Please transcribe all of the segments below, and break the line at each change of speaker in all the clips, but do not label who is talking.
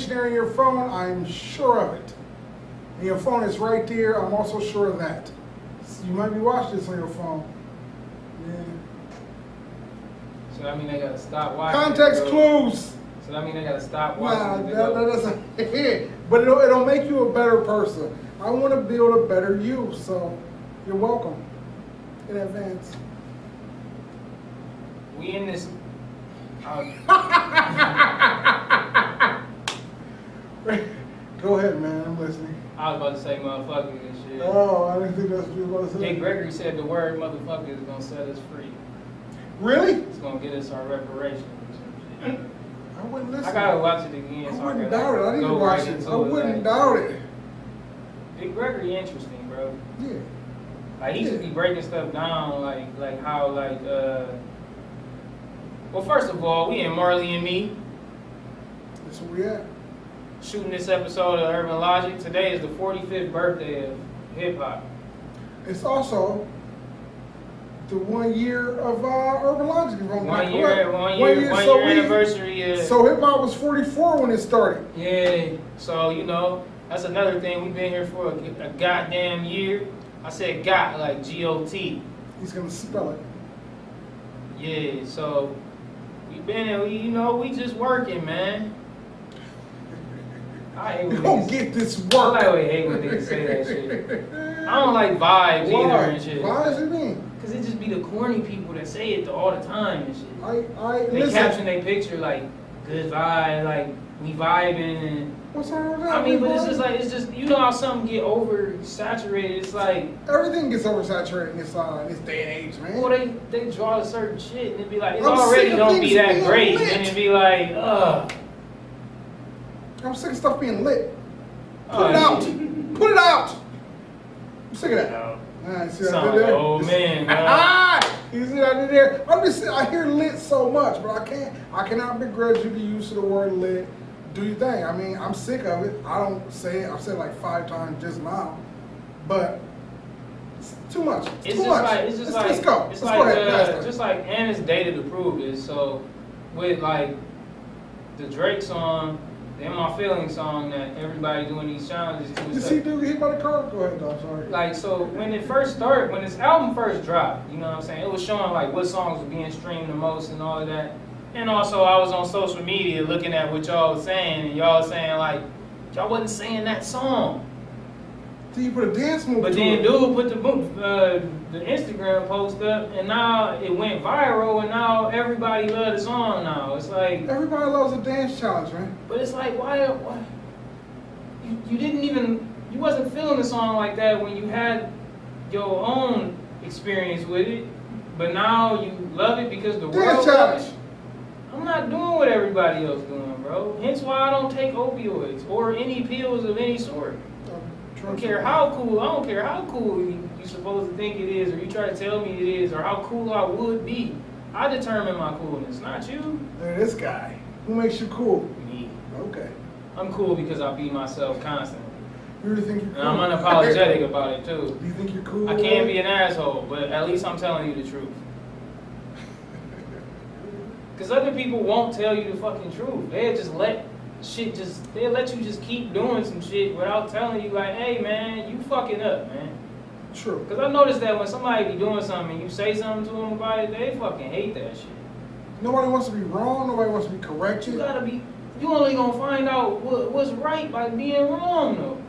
dictionary in your phone, I'm sure of it. And your phone is right there, I'm also sure of that. You might be watching this on your phone. Yeah.
So that mean they gotta stop watching.
Context clues.
So that mean they gotta stop
Nah,
watching.
that,
it,
that doesn't. but it'll, it'll make you a better person. I want to build a better you, so you're welcome in advance.
We in this. Uh,
Go ahead, man. I'm listening.
I was about to say motherfucker and shit.
Oh, I didn't think that's what you were about to say.
Jay Gregory said the word motherfucker is gonna set us free.
Really?
It's gonna get us our reparations. or some shit.
I wouldn't listen.
I gotta watch it again.
I
so
wouldn't
can,
doubt it. I need to watch
right
it. I wouldn't
like,
doubt it.
Jay Gregory interesting, bro.
Yeah.
Like he should be breaking stuff down, like like how like uh. Well, first of all, we in Marley and Me
That's where we at.
Shooting this episode of Urban Logic. Today is the 45th birthday of hip hop.
It's also the one year of uh, Urban Logic. If I'm
One year,
correct.
one year, one
so
year anniversary. Of,
So hip hop was 44 when it started.
Yeah, so you know, that's another thing. We've been here for a, a goddamn year. I said got like G O T.
He's gonna spell it.
Yeah, so we been here, we, you know, we just working, man. I hate when
Go get this
I like when hate when niggas say that shit. I don't like vibes either and shit.
Why does it mean?
Cause it just be the corny people that say it all the time and shit.
I, I
They
listen.
caption their picture like good vibe, like we vibing and
What's wrong with that?
I mean, but it's just like it's just you know how something get oversaturated. It's like
everything gets oversaturated in this uh, this day and age, man.
well they they draw a certain shit and it be like it's
I'm
already don't be that great
lit.
and it be like ugh.
I'm sick of stuff being lit. Put
Oh,
it
yeah.
out. Put it out. I'm sick of that.
No.
Ah, see what I did there?
old man, bro.
Ah, you see what I did there? I'm just I hear lit so much, but I can't I cannot begrudge you the use of the word lit. Do your thing. I mean, I'm sick of it. I don't say it. I've said it like five times just now, but it's too much. It's,
It's
too
just
much.
like it's just
let's,
like
let's go.
it's
let's
like
go ahead.
uh, just like Anna's data to prove this. So with like the Drake song, the In My Feelings song that everybody doing these challenges to.
Did
it's
he do hit by the car? Go ahead, though. I'm sorry.
like so when it first started when this album first dropped you know what i'm saying it was showing like what songs were being streamed the most and all of that and also i was on social media looking at what y'all was saying and y'all saying like y'all wasn't saying that song
Then you put a dance move.
but then
it.
dude put the uh, the instagram post up and now it went viral and now everybody love the song now it's like
Everybody loves a dance challenge, man.
but it's like why why you, you didn't even you wasn't feeling the song like that when you had your own experience with it, but now you love it because the
Dance
world loves
challenge.
I'm not doing what everybody else doing, bro. Hence why I don't take opioids or any pills of any sort. I don't care how cool. I don't care how cool you, you supposed to think it is, or you try to tell me it is, or how cool I would be. I determine my coolness, not you.
This guy. Who makes you cool?
Me.
Okay.
I'm cool because I be myself constantly.
You really think you're cool?
And I'm unapologetic about it too.
Do you think you're cool?
I can be an asshole, but at least I'm telling you the truth. Cause other people won't tell you the fucking truth. They'll just let shit just they'll let you just keep doing some shit without telling you like, hey man, you fucking up, man.
True.
Cause I noticed that when somebody be doing something and you say something to them about it, they fucking hate that shit.
Nobody wants to be wrong. Nobody wants to be corrected.
You gotta be you only gonna find out what, what's right by being wrong though.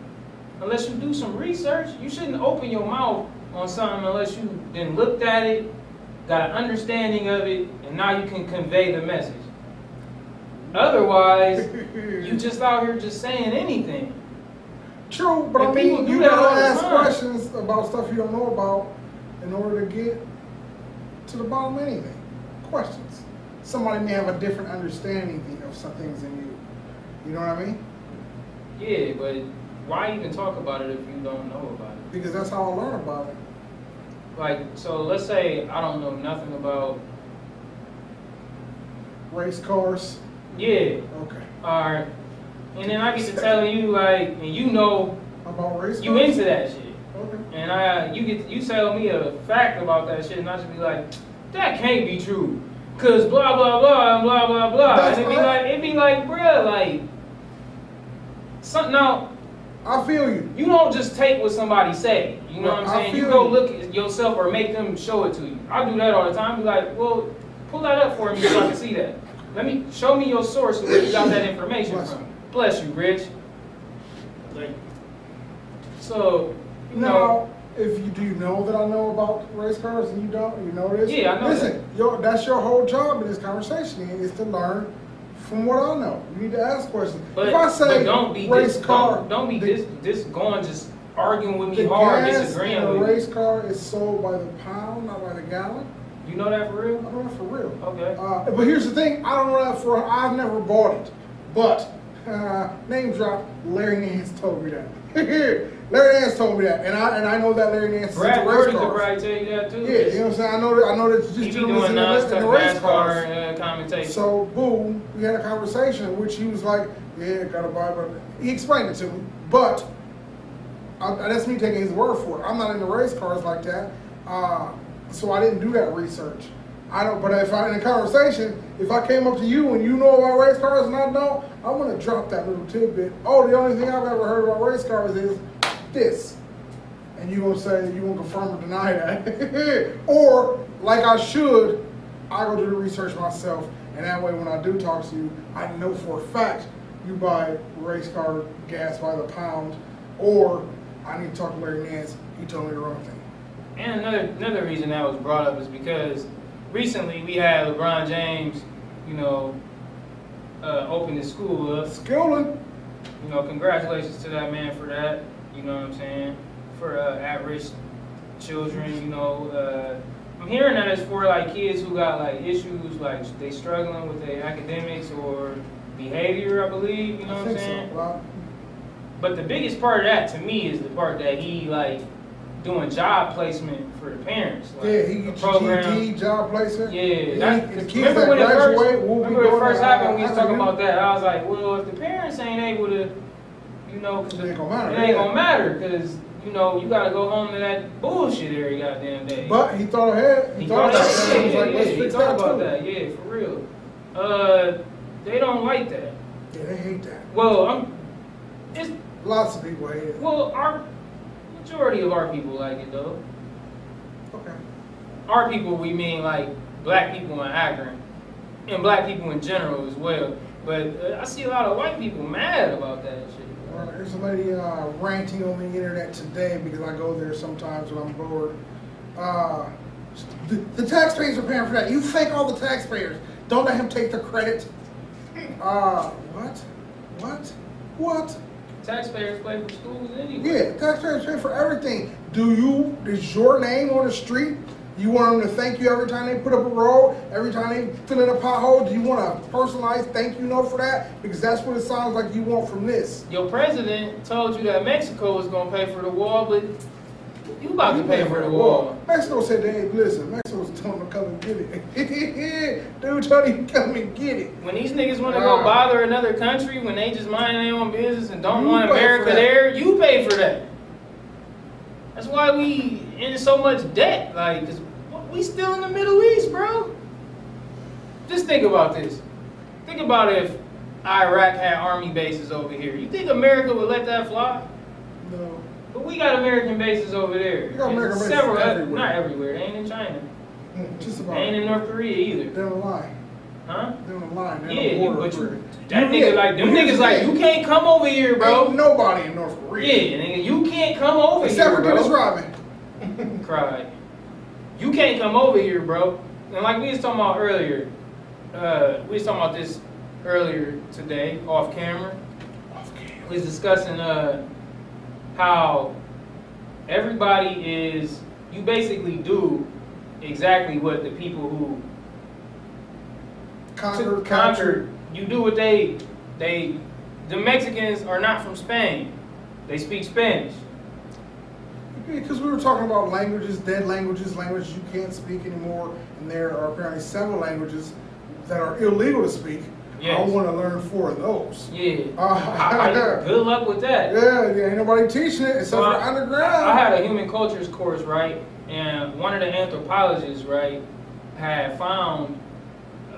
Unless you do some research, you shouldn't open your mouth on something unless you then looked at it, got an understanding of it, and now you can convey the message. Otherwise, you just out here just saying anything.
True, but
And
I mean, you gotta ask questions about stuff you don't know about in order to get to the bottom of anything. Questions. Somebody may have a different understanding of some things than you. You know what I mean?
Yeah, but why even talk about it if you don't know about it?
Because that's how I learn about it.
Like, so let's say I don't know nothing about,
Race cars.
Yeah,
Okay.
alright. And then I get to telling you, like, and you know
About race
you into that shit.
Okay.
And I, you get, you tell me a fact about that shit, and I just be like, that can't be true, cause blah blah blah and blah blah blah.
That's
and it'd be
right.
like, it'd be like, bruh, like, something now.
I feel you.
You don't just take what somebody say. You know what I'm saying? You go
you.
look at yourself or make them show it to you. I do that all the time. Be like, well, pull that up for me so I can see that. Let me show me your source of where you got that information
Bless
from. Bless you, Rich. Like, so, you know,
if you do you know that I know about race cars and you don't, you know this.
Yeah, I know
Listen, your, that's your whole job in this conversation is to learn from what I know. You need to ask questions.
but,
if I say
but don't be
race
dis,
car,
don't, don't be
the,
this this going just arguing with me
the
hard,
gas
disagreeing
in a race car is sold by the pound, not by the gallon.
You know that for real?
don't know for real.
Okay.
Uh, but here's the thing, I don't know that for I've never bought it. But uh, name drop, Larry Nance told me that. Larry Nance told me that, and I and I know that Larry Nance
Brad
into
could probably tell you that too.
Yeah, you know what I'm saying. I know that. I know that just
He be doing
in the, in the race cars.
Uh, commentation.
So boom, we had a conversation, which he was like, "Yeah, gotta buy," but he explained it to me. But I, that's me taking his word for it. I'm not into race cars like that, uh, so I didn't do that research. I don't. But if I in a conversation, if I came up to you and you know about race cars and I don't, I'm gonna drop that little tidbit. Oh, the only thing I've ever heard about race cars is this. And you gonna say you won't confirm or deny that, or like I should, I go do the research myself, and that way when I do talk to you, I know for a fact you buy race car gas by the pound, or I need to talk to Larry Nance. He told me the wrong thing.
And another another reason that was brought up is because recently we had LeBron James, you know, uh, open his school up.
Skilling,
You know, congratulations to that man for that. You know what I'm saying? For uh, at-risk children, you know, uh, I'm hearing that it's for like kids who got like issues, like they struggling with their academics or behavior, I believe. You know
I
what I'm saying?
so.
But the biggest part of that to me is the part that he like doing job placement for the parents. Like,
yeah, he
a
get your GD, job placement.
Yeah,
He-
that's,
the kids
remember when it first,
graduate will
remember when it first happened, we was talking about that. I was like, well, if the parents ain't able to, you know, 'cause
It ain't gonna matter,
It ain't
yeah.
gonna matter because you know you gotta go home to that bullshit every goddamn day.
But he thought ahead. He,
he
thought about that. He
yeah,
like,
yeah,
let's
he thought about
too.
that. Yeah, for real. Uh, they don't like that.
Yeah, they hate that.
Well, I'm. It's
Lots of people hate it.
well, our majority of our people like it though.
Okay.
Our people, we mean like black people in Akron, and black people in general as well. But uh, I see a lot of white people mad about that shit.
Well, there's a lady uh, ranting on the internet today because I go there sometimes when I'm bored. Uh, the, the taxpayers are paying for that. You thank all the taxpayers. Don't let him take the credit. Uh, what? What? What?
Taxpayers pay for schools anyway.
Yeah, taxpayers pay for everything. Do you, is your name on the street? You want them to thank you every time they put up a road, every time they fill in a pothole? Do you want a personalized thank you note for that? Because that's what it sounds like you want from this.
Your president told you that Mexico was gonna pay for the wall, but you about to pay for the wall.
Mexico said, "Hey, listen, Mexico was telling them to come and get it. Dude told him to come and get it.
When these niggas want to
Nah.
go bother another country, when they just mind their own business and don't
You
want
pay for
America there, you pay for that. That's why we in so much debt. Like, 'cause we still in the Middle East, bro. Just think about this. Think about if Iraq had army bases over here. You think America would let that fly?
No,
But we got American bases over there.
We got American bases
several,
everywhere.
Not everywhere. They ain't in China.
Mm, just
They ain't in North Korea either.
They're the line.
Huh?
They're the line. They're
Yeah, you, but you, that nigga
yeah,
like them niggas like you can't come over here,
Ain't
bro.
nobody in North Korea.
Yeah, nigga, you can't come over here.
Except
here,
for. Dennis Rodman.
Cried. You can't come over here, bro. And like we was talking about earlier, uh, we was talking about this earlier today off camera. off camera. We was discussing uh, how everybody is. You basically do exactly what the people who
Conquered,
to
captured.
conquer. You do what they they the Mexicans are not from Spain. They speak Spanish.
Because we were talking about languages, dead languages, languages you can't speak anymore, and there are apparently several languages that are illegal to speak.
Yes.
I want to learn four of those.
Yeah.
Uh,
I- I- good luck with that.
Yeah, yeah, ain't nobody teaching it except
So
for underground.
I had a human cultures course, right? And one of the anthropologists, right, had found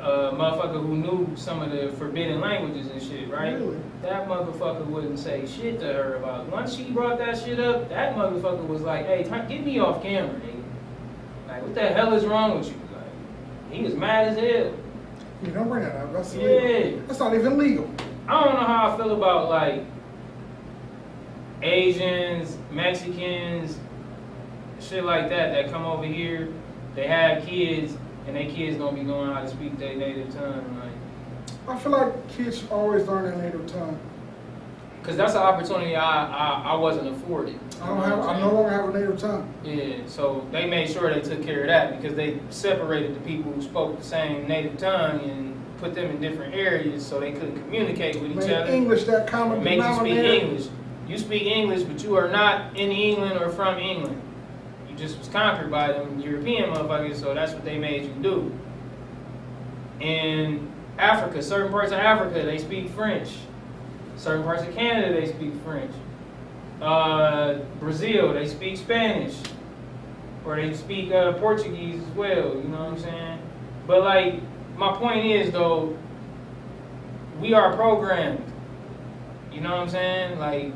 a motherfucker who knew some of the forbidden languages and shit, right?
Really?
That motherfucker wouldn't say shit to her about. Once she brought that shit up, that motherfucker was like, "Hey, get me off camera, nigga. Like, what the hell is wrong with you?" Like, he was mad as hell.
You don't bring that up. That's
Yeah.
illegal. That's not even legal.
I don't know how I feel about like Asians, Mexicans, shit like that that come over here. They have kids, and their kids don't be knowing how to speak their native tongue, like.
I feel like kids should always learn their native tongue.
Cause that's an opportunity I, I, I wasn't afforded.
I don't have. I no longer have a native tongue.
Yeah, so they made sure they took care of that because they separated the people who spoke the same native tongue and put them in different areas so they couldn't communicate with each
Make
other.
English that common
make you speak. English. You speak English, but you are not in England or from England. Just was conquered by them European motherfuckers, so that's what they made you do. In Africa, certain parts of Africa, they speak French. Certain parts of Canada, they speak French. Uh, Brazil, they speak Spanish. Or they speak uh, Portuguese as well, you know what I'm saying? But like, my point is though, we are programmed. You know what I'm saying? Like,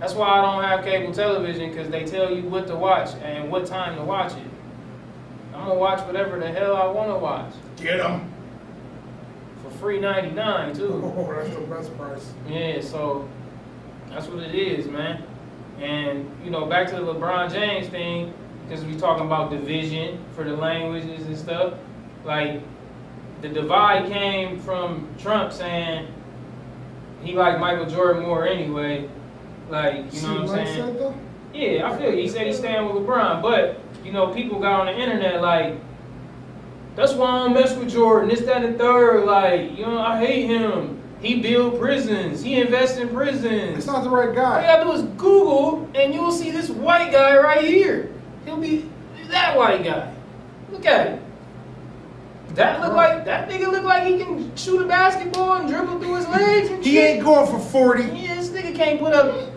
that's why I don't have cable television because they tell you what to watch and what time to watch it. I'm gonna watch whatever the hell I want to watch
Get them.
for free 99 too.
Oh, that's the best price.
Yeah, so that's what it is, man. And you know, back to the LeBron James thing, because we talking about division for the languages and stuff. Like the divide came from Trump saying he liked Michael Jordan more anyway. Like, you know what I'm saying? Yeah, I feel you. He said he's staying with LeBron, but you know, people got on the internet like, that's why I don't mess with Jordan. This, that, and the third. Like, you know, I hate him. He build prisons. He invests in prisons.
It's not the right guy.
All you gotta do is Google, and you'll see this white guy right here. He'll be that white guy. Look at it. That look like that nigga look like he can shoot a basketball and dribble through his legs and
He
shit.
ain't going for 40.
Yeah, this nigga can't put up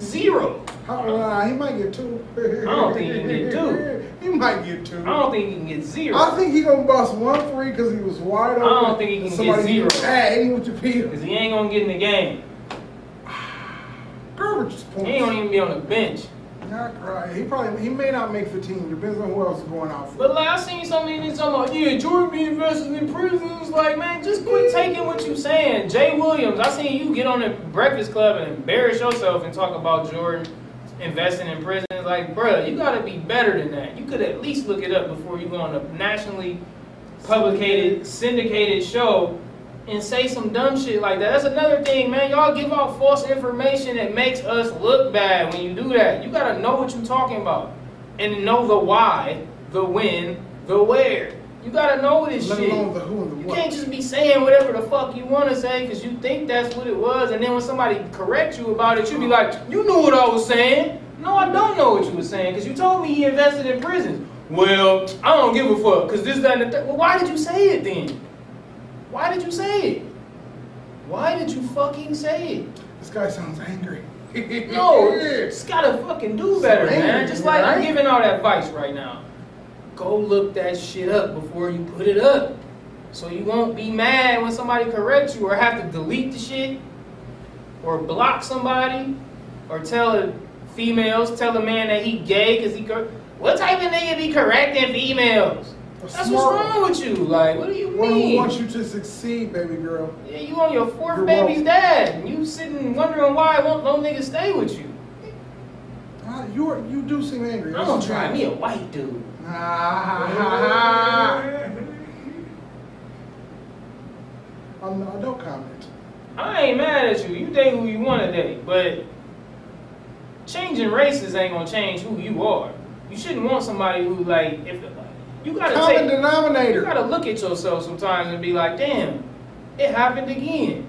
zero.
Nah, uh, he might get two.
I don't think he can get two.
He might get two.
I don't think he can get zero.
I think he gonna bust one three because he was wide open.
I don't think he can get zero.
Hey, he with your peel.
Because he ain't gonna get in the game.
Garbage's points.
He ain't gonna even be on the bench.
Not right. He probably he may not make 15. Depends on who else is going out for.
But like, I seen something in talking about, yeah, Jordan be investing in prisons. Like, man, just quit taking what you're saying. Jay Williams, I seen you get on the Breakfast Club and embarrass yourself and talk about Jordan investing in prisons. Like, bruh, you gotta be better than that. You could at least look it up before you go on a nationally publicated, syndicated show and say some dumb shit like that. That's another thing, man. Y'all give out false information that makes us look bad when you do that. You gotta know what you're talking about and know the why, the when, the where. You gotta know this
Let
shit.
alone the who and the
You
what.
can't just be saying whatever the fuck you want to say because you think that's what it was, and then when somebody corrects you about it, you be like, "You knew what I was saying." No, I don't know what you were saying because you told me he invested in prisons. Well, I don't give a fuck because this, that, and the third. Well, why did you say it then? Why did you say it? Why did you fucking say it?
This guy sounds angry.
No, just gotta fucking do better, man. Just like I'm
Right?
giving out advice right now. Go look that shit up before you put it up. So you won't be mad when somebody corrects you or have to delete the shit or block somebody or tell females, tell a man that he gay because he cor- what type of nigga be correcting females? That's
smart
what's wrong with you. Like, what do you mean?
wants you to succeed, baby girl.
Yeah, you on your 4th
You're
baby's
welcome.
dad, and you sitting wondering why won't no nigga stay with you.
Ah, you are, you do seem angry.
I'm gonna try me a white dude.
I'm, I don't comment.
I ain't mad at you. You date who you want to date, but changing races ain't gonna change who you are. You shouldn't want somebody who like if you gotta
Common
take, you gotta look at yourself sometimes and be like, damn, it happened again.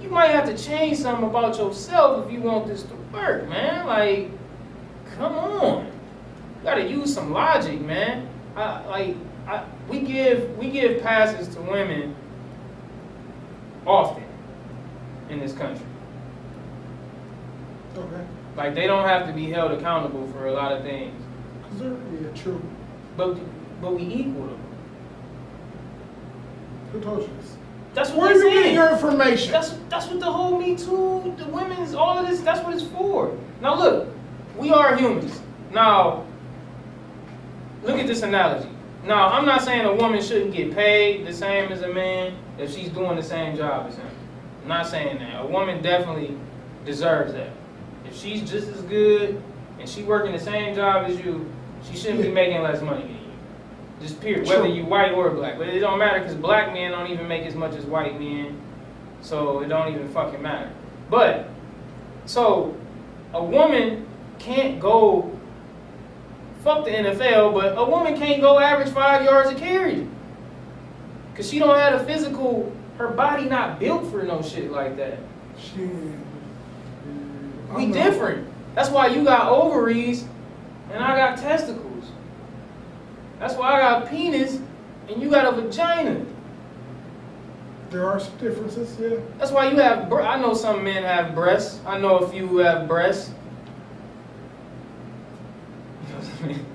You might have to change something about yourself if you want this to work, man. Like, come on, you gotta use some logic, man. I, like, I, we give we give passes to women often in this country.
Okay.
Like they don't have to be held accountable for a lot of things,
Cause they're, yeah, true.
but but we equal them.
Who told you this?
That's what
Where
I'm
get your information?
That's that's what the whole Me Too, the women's, all of this. That's what it's for. Now look, we are humans. Now, look at this analogy. Now, I'm not saying a woman shouldn't get paid the same as a man if she's doing the same job as him. I'm not saying that. A woman definitely deserves that. If she's just as good and she working the same job as you, she shouldn't be making less money. Just period. Whether you white or black, but it don't matter because black men don't even make as much as white men, so it don't even fucking matter. But so a woman can't go fuck the NFL, but a woman can't go average five yards a carry. Cause she don't have a physical, her body not built for no shit like that.
Shit.
We different. That's why you got ovaries and I got testicles. That's why I got a penis and you got a vagina.
There are some differences, yeah.
That's why you have. I know some men have breasts. I know a few who have breasts. You know what I mean?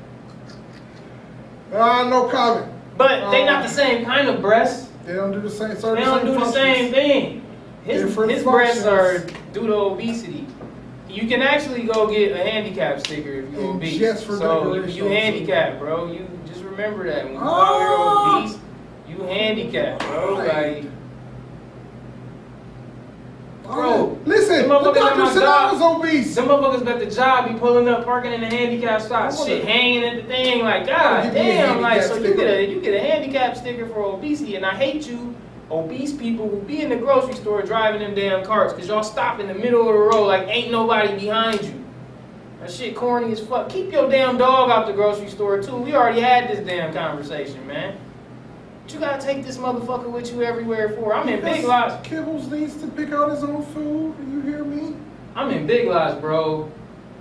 Uh, no comment.
But they not the same kind of breasts.
They don't do the same.
They don't do the same thing. His,
Different
his breasts are due to obesity. You can actually go get a handicap sticker if you're obese.
just for
so you, you
also.
handicapped, bro. You remember that when you here obese, you handicapped, bro. Like Bro.
Listen, the
motherfuckers
doctor
at my
I
job-
was obese.
Some motherfuckers got the job, be pulling up, parking in the handicap spot, shit hanging at the thing, like God damn, like so you get a you get a handicap sticker for obesity, and I hate you, obese people who be in the grocery store driving them damn carts, cause y'all stop in the middle of the road like ain't nobody behind you. That shit corny as fuck. Keep your damn dog out the grocery store too. We already had this damn conversation, man. What you gotta take this motherfucker with you everywhere for? I'm in big lots.
Kibbles needs to pick out his own food. You hear me?
I'm in big lots, bro,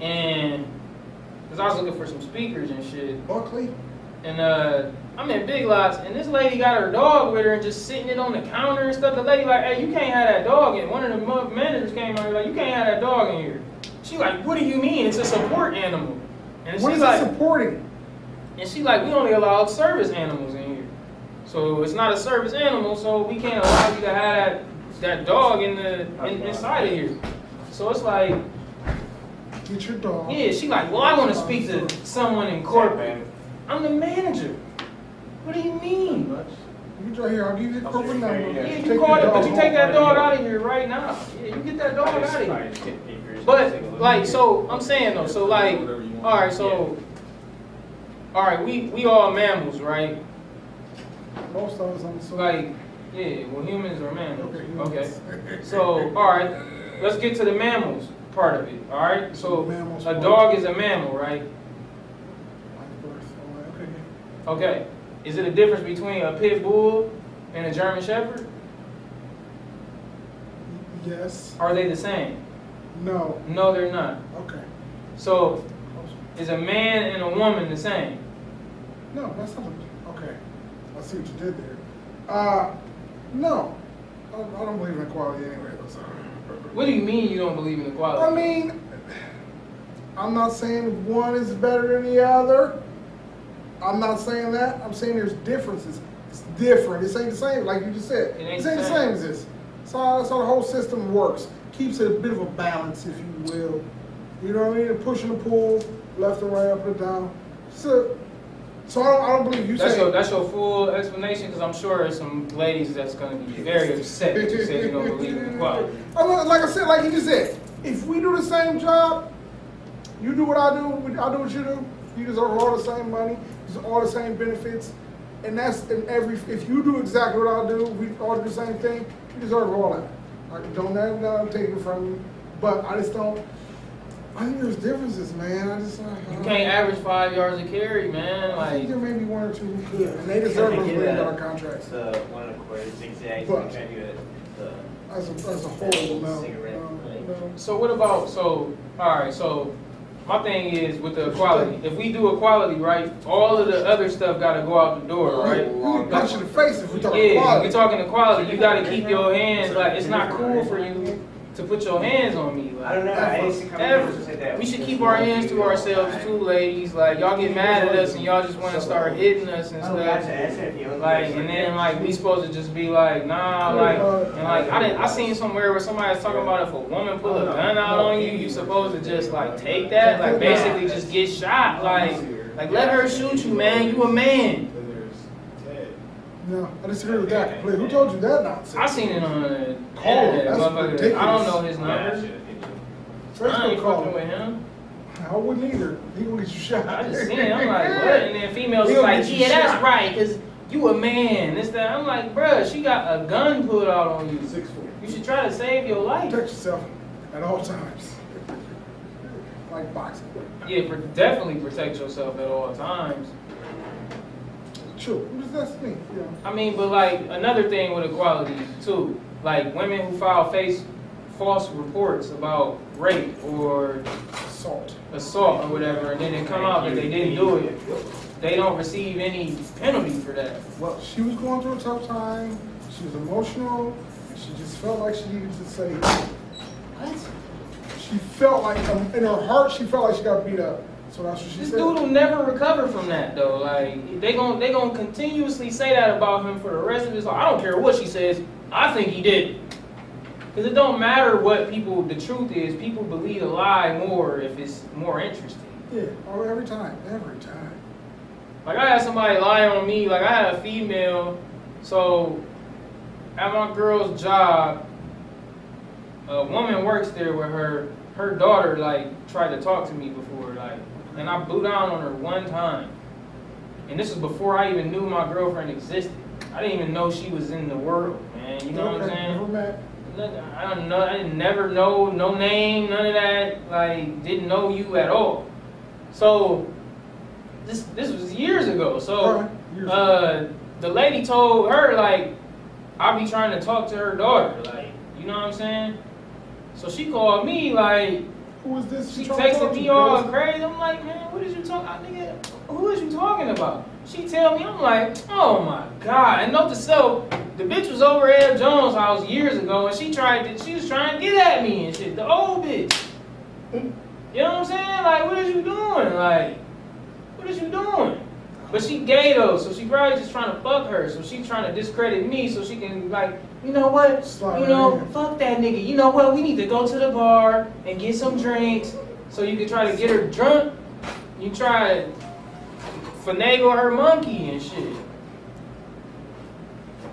and cause I was looking for some speakers and shit.
Buckley.
And uh, I'm in Big Lots, and this lady got her dog with her and just sitting it on the counter and stuff. The lady like, hey, you can't have that dog in. One of the managers came over like, you can't have that dog in here. She like, what do you mean? It's a support animal. And
What
she's like,
it supporting?
and she like, we only allow service animals in here. So it's not a service animal, so we can't allow you to have that, that dog in the in, inside of here. So it's like,
Get your dog.
yeah, she like, well, I want to speak to someone in corporate. I'm the manager. What do you mean?
You right here. I'll give you the corporate number.
Yeah, you
your
call it, but you take that dog out of here right now. Yeah, you get that dog out of here. But like, so I'm saying though, so like, all right, so, all right, we we all mammals, right?
Most of us on the
So like, yeah, well, humans are mammals.
Okay.
Okay. So, all right, let's get to the mammals part of it. All right. So a dog is a mammal, right?
Like birth. All right, Okay.
Okay. Is it a difference between a pit bull and a German shepherd?
Yes.
Are they the same?
No.
No, they're not.
Okay.
So is a man and a woman the same?
No, that's not. Okay. I see what you did there. Uh, no. I, I don't believe in equality anyway. So.
What do you mean you don't believe in equality?
I mean, I'm not saying one is better than the other. I'm not saying that. I'm saying there's differences. It's different. This ain't the same, like you just said.
It ain't
This ain't
the
the
same.
same as this. That's how, that's how the whole system works. Keeps it a bit of a balance, if you will. You know what I mean? A push and pull, left and right, up and down. So, so I don't, I don't believe you
That's
say.
your that's your full explanation because I'm sure there's some ladies that's gonna be very upset that you said you don't believe in equality.
Like I said, like you just said, if we do the same job, you do what I do, I do what you do. You deserve all the same money, all the same benefits, and that's in every. If you do exactly what I do, we all do the same thing. You deserve all that. I don't have that take it from you, but I just don't. I think there's differences, man. I just. I,
You can't average five yards a carry, man.
I think there may be one or two who could, and they deserve those million
that.
dollar contracts.
The one of the quarter zigzags,
But-
I'm trying to do it. The,
As a, as a whole, no.
Cigarette,
no, no.
so what about so all right so My thing is with the equality. If we do equality, right, all of the other stuff got to go out the door, right?
We can punch you in the face if we talk
Yeah,
equality.
you're talking equality, you gotta keep your hands, like, it's not cool for you to put your hands on me,
I don't
like.
know, I used to come
Ever.
and say that.
We should keep our hands to ourselves too, ladies, like, y'all get mad at us and y'all just wanna start hitting us and oh,
I don't got
stuff.
to answer if you don't
Like, and then like, we supposed to just be like, nah, like, and like, I didn't, I seen somewhere where somebody was talking about if a woman pull a oh, gun out on you, you supposed to just like take that, like basically just get shot, like, like let her shoot you, man, you a man.
No, I disagree with that completely. Who told you that nonsense?
I seen it on the
Call,
internet,
that's
motherfucker. I don't know his
Yeah,
number.
I should
ain't
call.
fucking with him.
I wouldn't either. He gonna get you shot.
I just seen it. I'm like, what? And then females
He
is like,
get you
yeah, that's
shot.
right, cause you a man. This that. I'm like, bruh, she got a gun pulled out on you.
Six foot.
You should try to save your life.
Protect yourself at all times. like boxing.
Yeah, for, definitely protect yourself at all times.
True. What does that mean? Yeah.
I mean, but like another thing with equality too, like women who file face false reports about rape or
Assault.
assault or whatever, and then it come out that they didn't do it, they don't receive any penalty for that.
Well, she was going through a tough time. She was emotional. And she just felt like she needed to say.
What?
She felt like um, in her heart, she felt like she got beat up. That's what
This
said.
dude will never recover from that though. Like they gon' they gon' continuously say that about him for the rest of his life. I don't care what she says. I think he did. Cause it don't matter what people. The truth is, people believe a lie more if it's more interesting.
Yeah. Oh, every time. Every time.
Like I had somebody lie on me. Like I had a female. So at my girl's job, a woman works there with her. Her daughter like tried to talk to me before, like, and I blew down on her one time. And this was before I even knew my girlfriend existed. I didn't even know she was in the world, man. You know what I'm saying? I don't know. I didn't never know no name, none of that. Like didn't know you at all. So this this was years ago. So uh, the lady told her like I be trying to talk to her daughter. Like you know what I'm saying. So she called me like
Who was this?
she texted me all crazy. I'm like, man, what is you talking, nigga? Who is you talking about? She tell me, I'm like, oh my god. And note to self, the bitch was over at Ed Jones' house years ago, and she tried to, she was trying to get at me and shit. The old bitch. You know what I'm saying? Like, what is you doing? Like, what is you doing? But she gay though, so she probably just trying to fuck her. So she trying to discredit me, so she can like, you know what?
Slide
you know,
in.
fuck that nigga. You know what? We need to go to the bar and get some drinks, so you can try to get her drunk. You try to finagle her monkey and shit.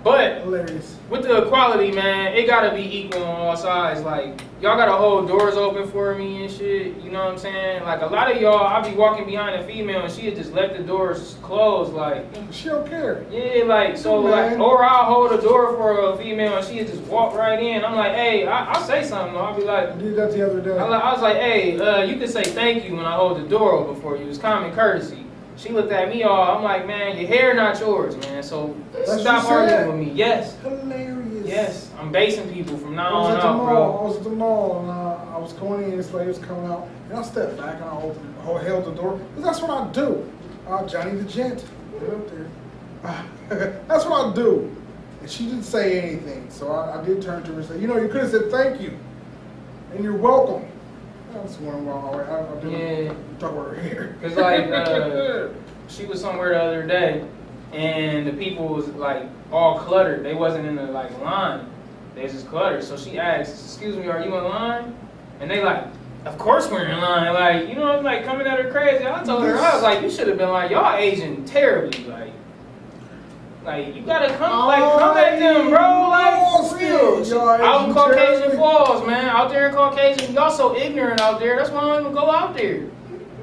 But
Hilarious.
with the equality, man, it gotta be equal on all sides. Like, y'all gotta hold doors open for me and shit. You know what I'm saying? Like, a lot of y'all, I be walking behind a female and she had just left the doors closed. Like,
She don't care.
yeah, like, so,
Man.
like, or I'll hold a door for a female and she just walk right in. I'm like, hey, I, I'll say something. though. I'll be like,
I did that the other day.
I, I was like, hey, uh, you can say thank you when I hold the door open for you. It's common courtesy. She looked at me all, I'm like, man, your hair not yours, man. So
That's
stop arguing with me. Yes.
Hilarious.
Yes, I'm basing people from
I
now
was
on
at the
out,
mall.
bro.
I was at the mall and uh, I was going in. This lady was coming out, and I stepped back and I opened, held the door. that's what I do. Uh, Johnny the Gent, get up there. that's what I do. And she didn't say anything, so I, I did turn to her and say, "You know, you could have said thank you, and you're welcome." That's one while I, I, I didn't
Yeah.
talk about her hair.
Cause like uh, she was somewhere the other day, and the people was like all cluttered. They wasn't in the like line. They was just cluttered. So she asked, "Excuse me, are you in line?" And they like, "Of course we're in line." Like you know, I'm like coming at her crazy. I told her, I was like, "You should have been like, y'all Asian terribly, like." Like you gotta come, like come at them, bro. Oh, like for real. Out in Caucasian
terribly.
Falls, man. Out there in Caucasian, y'all so ignorant out there. That's why I don't even go out there.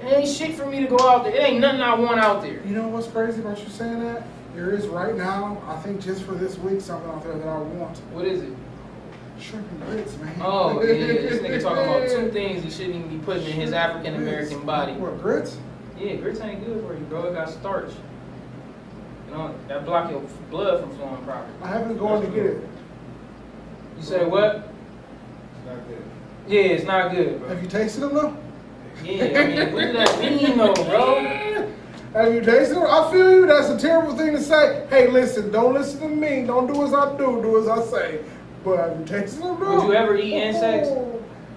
It ain't shit for me to go out there. It ain't nothing I want out there.
You know what's crazy about you saying that? There is right now, I think just for this week, something out there that I want.
What is it?
Shrimp and grits, man.
Oh yeah, this nigga talking about two things he shouldn't even be putting in his African American body.
What, grits?
Yeah, grits ain't good for you, bro. It got starch. You know that block your blood from flowing properly.
I haven't gone to get it.
You say what?
It's not good.
Yeah, it's not good, bro.
Have you tasted them though?
Yeah, I mean, what does that mean though, bro?
Have you tasted them? I feel you. That's a terrible thing to say. Hey, listen, don't listen to me. Don't do as I do. Do as I say. But have you tasted them? bro?
Would you ever eat insects?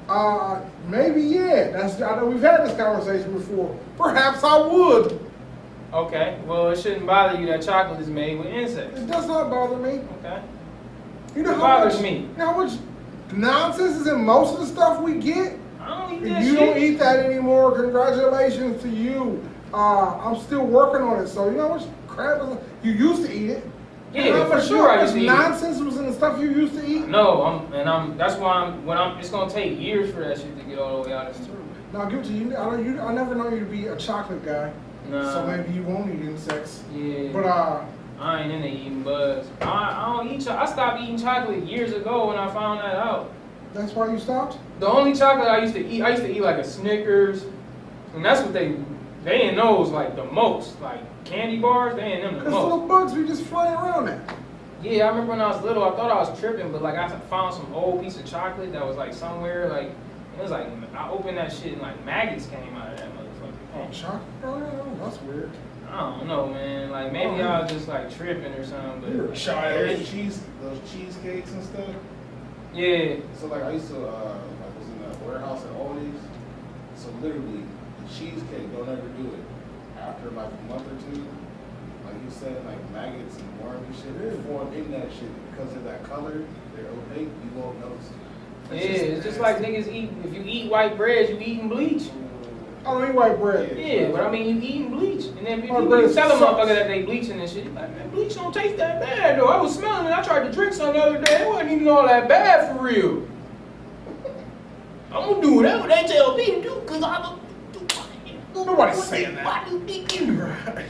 Uh, maybe yeah. That's I know we've had this conversation before. Perhaps I would.
Okay, well, it shouldn't bother you that chocolate is made with insects.
It does not bother me.
Okay.
You know
It
how
bothers
much,
me.
You know how much nonsense is in most of the stuff we get.
I don't eat
If
that
you
shit.
don't eat that anymore, congratulations to you. Uh, I'm still working on it. So you know what crap is you used to eat it.
Yeah,
You know
for sure I
how
used to
much
eat it.
nonsense was in the stuff you used to eat.
No, I'm, and I'm. That's why I'm. When I'm, it's gonna take years for that shit to get all the way out of me.
Now I'll give it to you. I, don't, you. I never know you to be a chocolate guy.
Nah.
So maybe you won't eat insects.
Yeah.
But uh,
I ain't into eating bugs. I, I don't eat. Cho- I stopped eating chocolate years ago when I found that out.
that's why you stopped.
The only chocolate I used to eat, I used to eat like a Snickers, and that's what they they in those like the most. Like candy bars, they in them the
Cause
most.
little bugs be just flying around there.
Yeah, I remember when I was little, I thought I was tripping, but like I found some old piece of chocolate that was like somewhere like it was like I opened that shit and like maggots came out
Oh,
motherfucker.
chocolate? Oh, yeah, that's weird.
I don't know, man. Like maybe I was just like tripping or something,
You're a
but.
Those cheese, those cheesecakes and stuff.
yeah.
So like I used to, uh, I was in a warehouse at Aldi's. So literally, the cheesecake don't ever do it. After like a month or two, like you said, like maggots and worms and shit, they form in that shit because of that color. They're opaque. You won't notice.
Yeah, it's just like niggas eat. If you eat white bread, you eating bleach.
I don't eat white bread.
Yeah, but I mean, you eating bleach, and then people you tell a motherfucker that they bleaching and shit. Like, man, bleach don't taste that bad though. I was smelling it. I tried to drink some the other day. It wasn't even all that bad for real. I'm gonna do whatever they tell me to do, cause I'm a.
Nobody's saying that.
Why do you think you-
Right.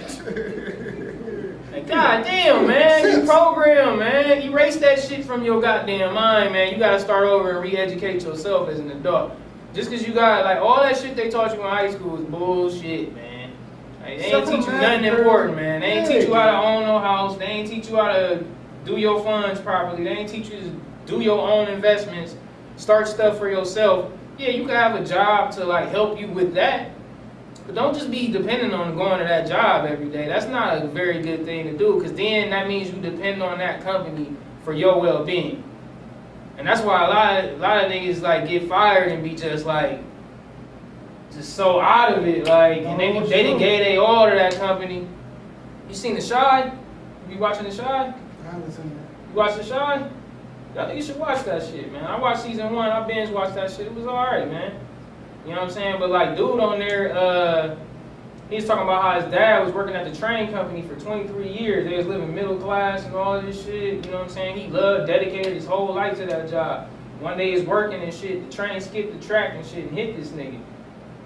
God damn, man, you program, man. Erase that shit from your goddamn mind, man. You gotta start over and re-educate yourself as an adult. Just cause you got like all that shit they taught you in high school is bullshit, man. Like, they ain't teach you nothing important, man. They ain't teach you how to own no house. They ain't teach you how to do your funds properly. They ain't teach you to do your own investments, start stuff for yourself. Yeah, you can have a job to like help you with that. But don't just be dependent on going to that job every day. That's not a very good thing to do because then that means you depend on that company for your well being. And that's why a lot of a lot of niggas like get fired and be just like just so out of it, like and they
Don't know what
they
do.
gave they all to that company. You seen the Chi? You watching the Chi?
I haven't seen that.
You watch the Chi? I think you should watch that shit, man. I watched season one. I binge watched that shit. It was alright, man. You know what I'm saying? But like, dude on there, uh, he's talking about how his dad was working at the train company for 23 years. They was living middle class and all this shit. You know what I'm saying? He loved, dedicated his whole life to that job. One day he's working and shit. The train skipped the track and shit and hit this nigga.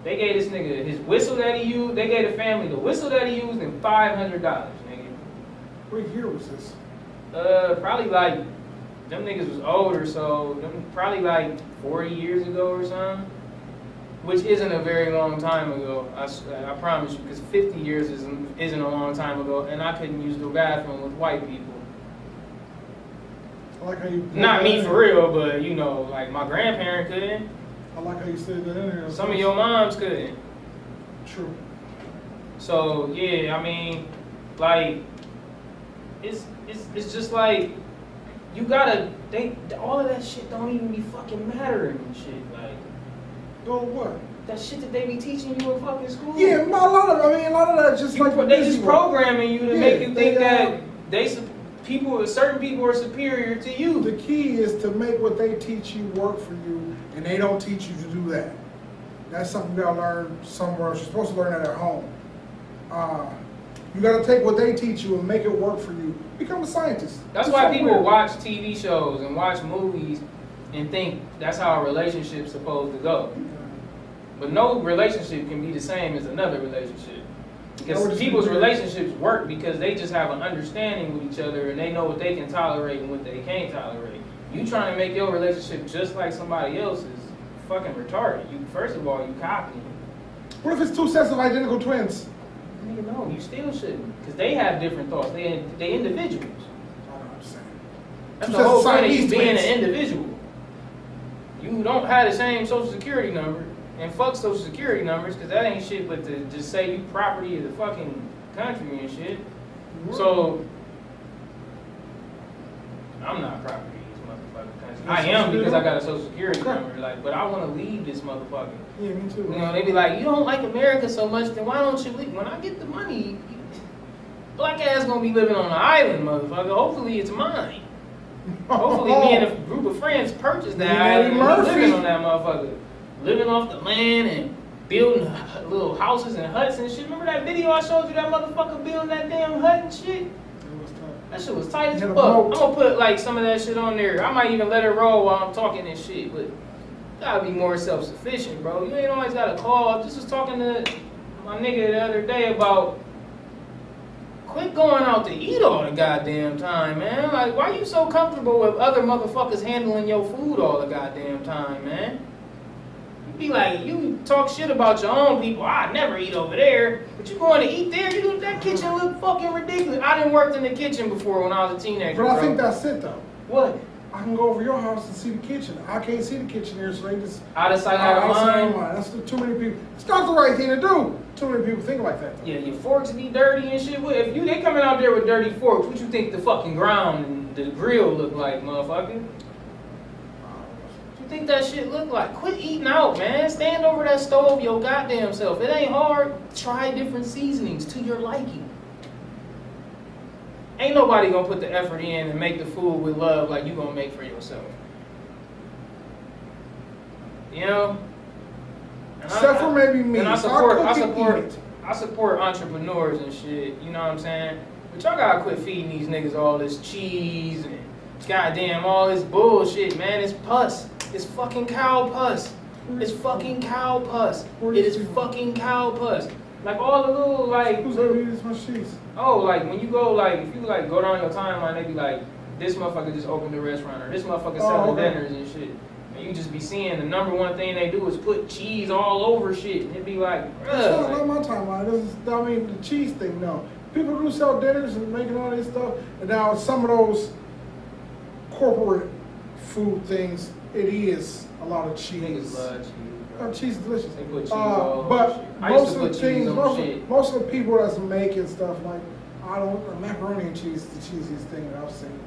They gave this nigga his whistle that he used. They gave the family the whistle that he used and $500, nigga.
it. What year was this?
Uh, probably like them niggas was older, so them probably like 40 years ago or something. Which isn't a very long time ago. I promise you, because 50 years isn't isn't a long time ago, and I couldn't use the bathroom with white people.
I like how you.
Not me for real, but you know, like my grandparent couldn't.
I like how you said that in there.
Some of your moms couldn't.
True.
So yeah, I mean, like, it's it's it's just like you gotta they all of that shit don't even be fucking mattering and shit. Like
Go what?
that shit that they be teaching you in fucking school.
Yeah, a lot of. I mean, a lot of that just
You
like
they just programming you to
Yeah,
make you
they,
think
uh,
that they people certain people are superior to you.
The key is to make what they teach you work for you, and they don't teach you to do that. That's something you gotta learn somewhere else. You're supposed to learn that at home. Uh, you gotta take what they teach you and make it work for you. Become a scientist.
That's why
something
people
weird.
watch TV shows and watch movies and think that's how a relationship's supposed to go. But no relationship can be the same as another relationship. Because people's relationships work because they just have an understanding with each other and they know what they can tolerate and what they can't tolerate. You trying to make your relationship just like somebody else's fucking retarded. You first of all you copying.
What if it's two sets of identical twins?
Nigga, no, you still shouldn't. Because they have different thoughts. They they individuals.
I understand.
That's
Two
the whole point of you being an individual. You don't have the same social security number. And fuck social security numbers, cause that ain't shit but to just say you property of the fucking country and shit. So I'm not property of this motherfucking country. I am because I got a social security number, like, but I wanna leave this motherfucker.
Yeah, me too.
You know, they be like, you don't like America so much, then why don't you leave? When I get the money, black ass gonna be living on an island, motherfucker. Hopefully it's mine. Hopefully me and a group of friends purchase that
Yeah,
island and living on that motherfucker. Living off the land and building little houses and huts and shit. Remember that video I showed you that motherfucker building that damn hut and shit?
It was tough.
That shit was tight as fuck. I'm gonna put like some of that shit on there. I might even let it roll while I'm talking this shit, but gotta be more self-sufficient, bro. You ain't always gotta call. I just was talking to my nigga the other day about quit going out to eat all the goddamn time, man. Like, why you so comfortable with other motherfuckers handling your food all the goddamn time, man? Be like, you talk shit about your own people. I never eat over there, but you going to eat there? You do that kitchen look fucking ridiculous. I didn't worked in the kitchen before when I was a teenager.
But I
bro.
think that's it though.
what
I can go over your house and see the kitchen. I can't see the kitchen here, so they just
out of sight, out of mind.
That's the, too many people. It's not the right thing to do. Too many people think like that. Though.
Yeah, your forks be dirty and shit. What if you they coming out there with dirty forks? What you think the fucking ground and the grill look like, motherfucker? Think that shit look like? Quit eating out, man. Stand over that stove your goddamn self. It ain't hard. Try different seasonings to your liking. Ain't nobody gonna put the effort in and make the food with love like you gonna make for yourself. You know? And I-
Except for maybe me.
and I support, I support. I support entrepreneurs and shit. You know what I'm saying? But y'all gotta quit feeding these niggas all this cheese and goddamn all this bullshit, man. It's pus. It's fucking cow pus. It's fucking cow pus. It is fucking cow pus. Like all the little like
Who's
little-
gonna this much?
Oh, like when you go, like if you like go down your timeline, they be like, this motherfucker just opened a restaurant, or this motherfucker
Oh,
selling
okay.
dinners and shit. And you just be seeing the number one thing they do is put cheese all over shit. And it be like,
That's not,
bruh.
not my timeline. This is, I mean, the cheese thing. No, people do sell dinners and making all this stuff. And now some of those corporate food things, it is a lot of cheese.
Love cheese.
Uh,
bro.
cheese is delicious.
They put cheese
Uh,
all
but
shit. I used
most
to
of the
put cheese
things, most, of, most of the people that's making stuff like I don't macaroni and cheese is the cheesiest thing that I've seen.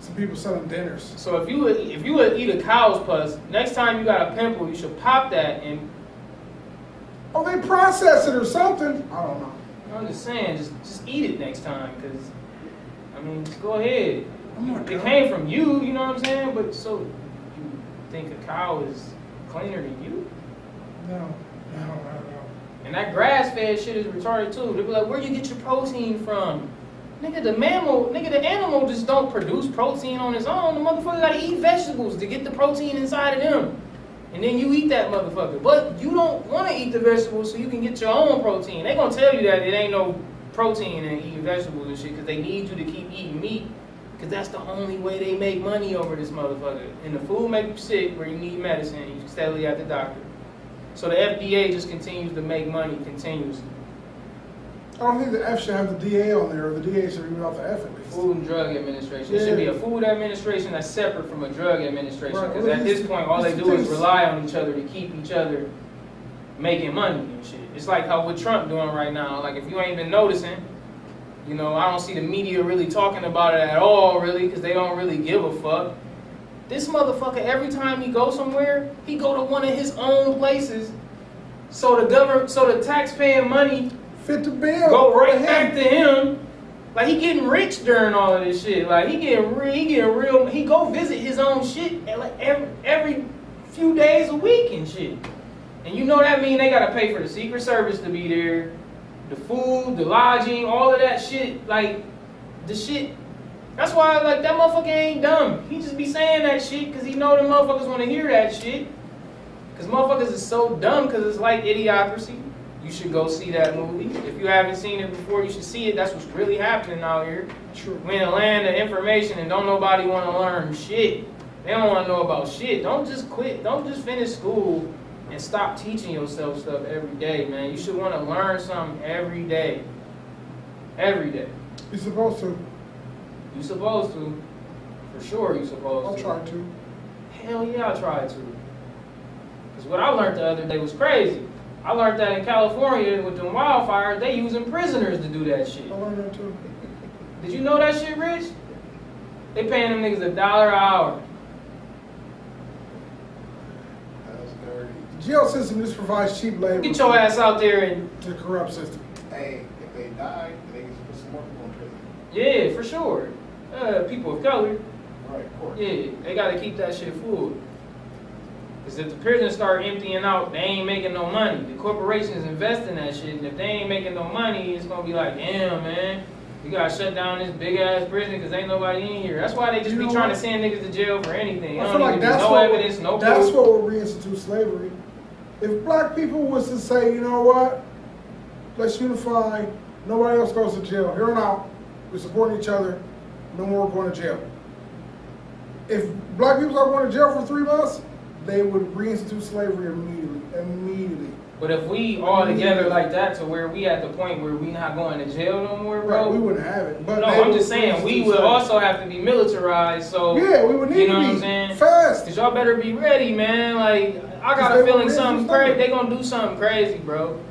Some people selling dinners.
So if you would, if you would eat a cow's pus, next time you got a pimple, you should pop that and
Oh, they process it or something. I don't know.
I'm just saying, just just eat it next time, cause I mean, just go ahead.
I'm
It
gonna.
came from you, you know what I'm saying? But so you think a cow is cleaner than you?
No, no, no, no.
And that grass fed shit is retarded too. They be like, where you get your protein from? Nigga, the mammal, nigga, the animal just don't produce protein on its own. The motherfucker gotta eat vegetables to get the protein inside of them. And then you eat that motherfucker. But you don't wanna eat the vegetables so you can get your own protein. They gonna tell you that it ain't no protein in eating vegetables and shit because they need you to keep eating meat. Because that's the only way they make money over this motherfucker. And the food make you sick where you need medicine. You steadily at the doctor. So the FDA just continues to make money continuously.
I don't think the F should have the DA on there, or the DA should remove out the F at least.
Food and Drug Administration. It should be a food administration that's separate from a drug administration.
Right,
Because
well,
at
these-
this point, all they do is rely on each other to keep each other making money and shit. It's like how what Trump doing right now. Like if you ain't been noticing, you know, I don't see the media really talking about it at all, really, because they don't really give a fuck. This motherfucker, every time he goes somewhere, he go to one of his own places. So the government, so the taxpaying money
Fit the bill.
go right
Go
back to him. Like he getting rich during all of this shit. Like he getting real, he getting real. He go visit his own shit at like every every few days a week and shit. And you know that mean they gotta pay for the Secret Service to be there, the food, the lodging, all of that shit. Like the shit. That's why like that motherfucker ain't dumb. He just be saying that shit because he know the motherfuckers want to hear that shit. Cause motherfuckers is so dumb because it's like idiocracy. You should go see that movie. If you haven't seen it before, you should see it. That's what's really happening out here.
True.
We in a land of information and don't nobody want to learn shit. They don't want to know about shit. Don't just quit. Don't just finish school and stop teaching yourself stuff every day, man. You should want to learn something every day. Every day.
You're supposed to.
You're supposed to. For sure you're supposed to.
I'll
to.
try to.
Hell yeah, I try to. Because what I learned the other day was crazy. I learned that in California with them wildfires, they using prisoners to do that shit.
I learned that too.
Did you know that shit, Rich? They paying them niggas a dollar an hour.
That's dirty.
Jail system just provides cheap labor.
Get your ass out there and
to the corrupt system.
Hey, if they die, they can put some more people in prison.
yeah, for sure. Uh, people of color,
Right, of course.
yeah, they gotta keep that shit full. Cause if the prisons start emptying out, they ain't making no money. The corporations invest in that shit, and if they ain't making no money, it's gonna be like, damn, man, you gotta shut down this big ass prison because ain't nobody in here. That's why they just
You
be trying
what?
to send niggas to jail for anything.
I
don't
feel like
need to be
that's
no
what
evidence, no
that's
proof.
what will reinstitute slavery. If black people was to say, you know what, let's unify. Nobody else goes to jail. Here on out, we're supporting each other. No more going to jail. If black people are going to jail for three months, they would reinstitute slavery immediately. Immediately.
But if we all together like that to where we at the point where we not going to jail no more, bro.
Right, we wouldn't have it. But
no, I'm just saying we would also have to be militarized. So
Yeah, we would need
you know
to
what I'm saying?
fast.
Cause y'all better be ready, man. Like I got a feeling something crazy. They gonna do something crazy, bro.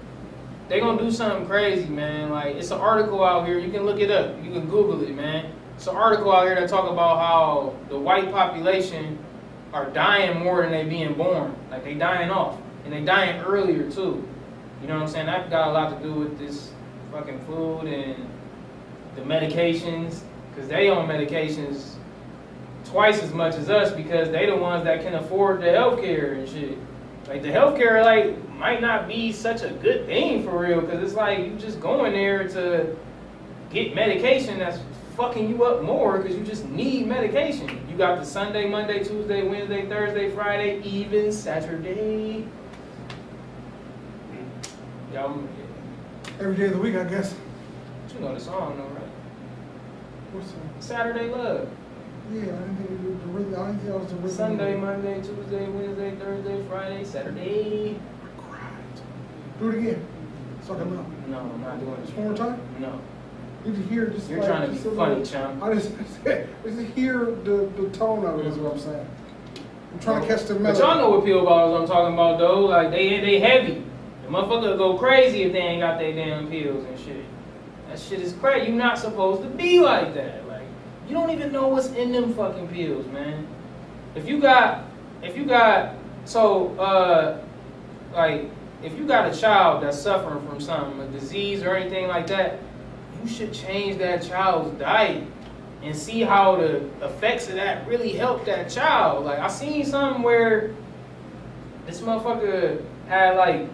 They gonna do something crazy, man. Like it's an article out here. You can look it up. You can Google it, man. It's an article out here that talk about how the white population are dying more than they being born. Like they dying off, and they dying earlier too. You know what I'm saying? That got a lot to do with this fucking food and the medications, cause they on medications twice as much as us because they the ones that can afford the healthcare and shit. Like the healthcare, like might not be such a good thing for real, because it's like you just going there to get medication that's fucking you up more because you just need medication. You got the Sunday, Monday, Tuesday, Wednesday, Thursday, Friday, even Saturday. I'm,
Every day of the week, I guess.
you know the song, though, right?
What's that?
Saturday Love.
Yeah, I didn't think it was the rhythm. I didn't think that was the rhythm.
Sunday, Monday, Tuesday, Wednesday, Thursday, Friday, Saturday.
Do it again. So I can know.
No, I'm not doing
Just
it.
one more time.
No.
You just hear just
You're
like,
trying to be
just
funny, chum.
I just, just hear the, the tone of it is what I'm saying. I'm trying to catch the
But
melody.
y'all know what pill bottles I'm talking about, though. Like, they they heavy. The motherfucker go crazy if they ain't got their damn pills and shit. That shit is crazy. You're not supposed to be like that. Like, you don't even know what's in them fucking pills, man. If you got, if you got, so, uh, like, if you got a child that's suffering from something, a disease or anything like that, you should change that child's diet and see how the effects of that really help that child. Like I seen something where this motherfucker had like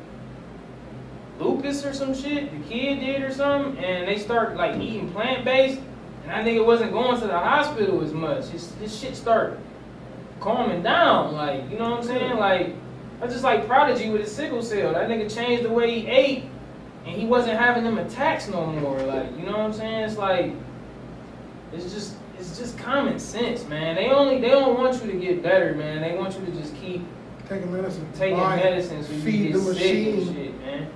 lupus or some shit, the kid did or something, and they start like eating plant based, and I think it wasn't going to the hospital as much. His, his shit started calming down, like you know what I'm saying? Like that's just like Prodigy with his sickle cell. That nigga changed the way he ate, and he wasn't having them attacks no more. Like you know what I'm saying? It's like it's just it's just common sense, man. They only they don't want you to get better, man. They want you to just keep
Taking medicine.
taking medicine so you
feed
get
the
sick and
machine.
shit, man.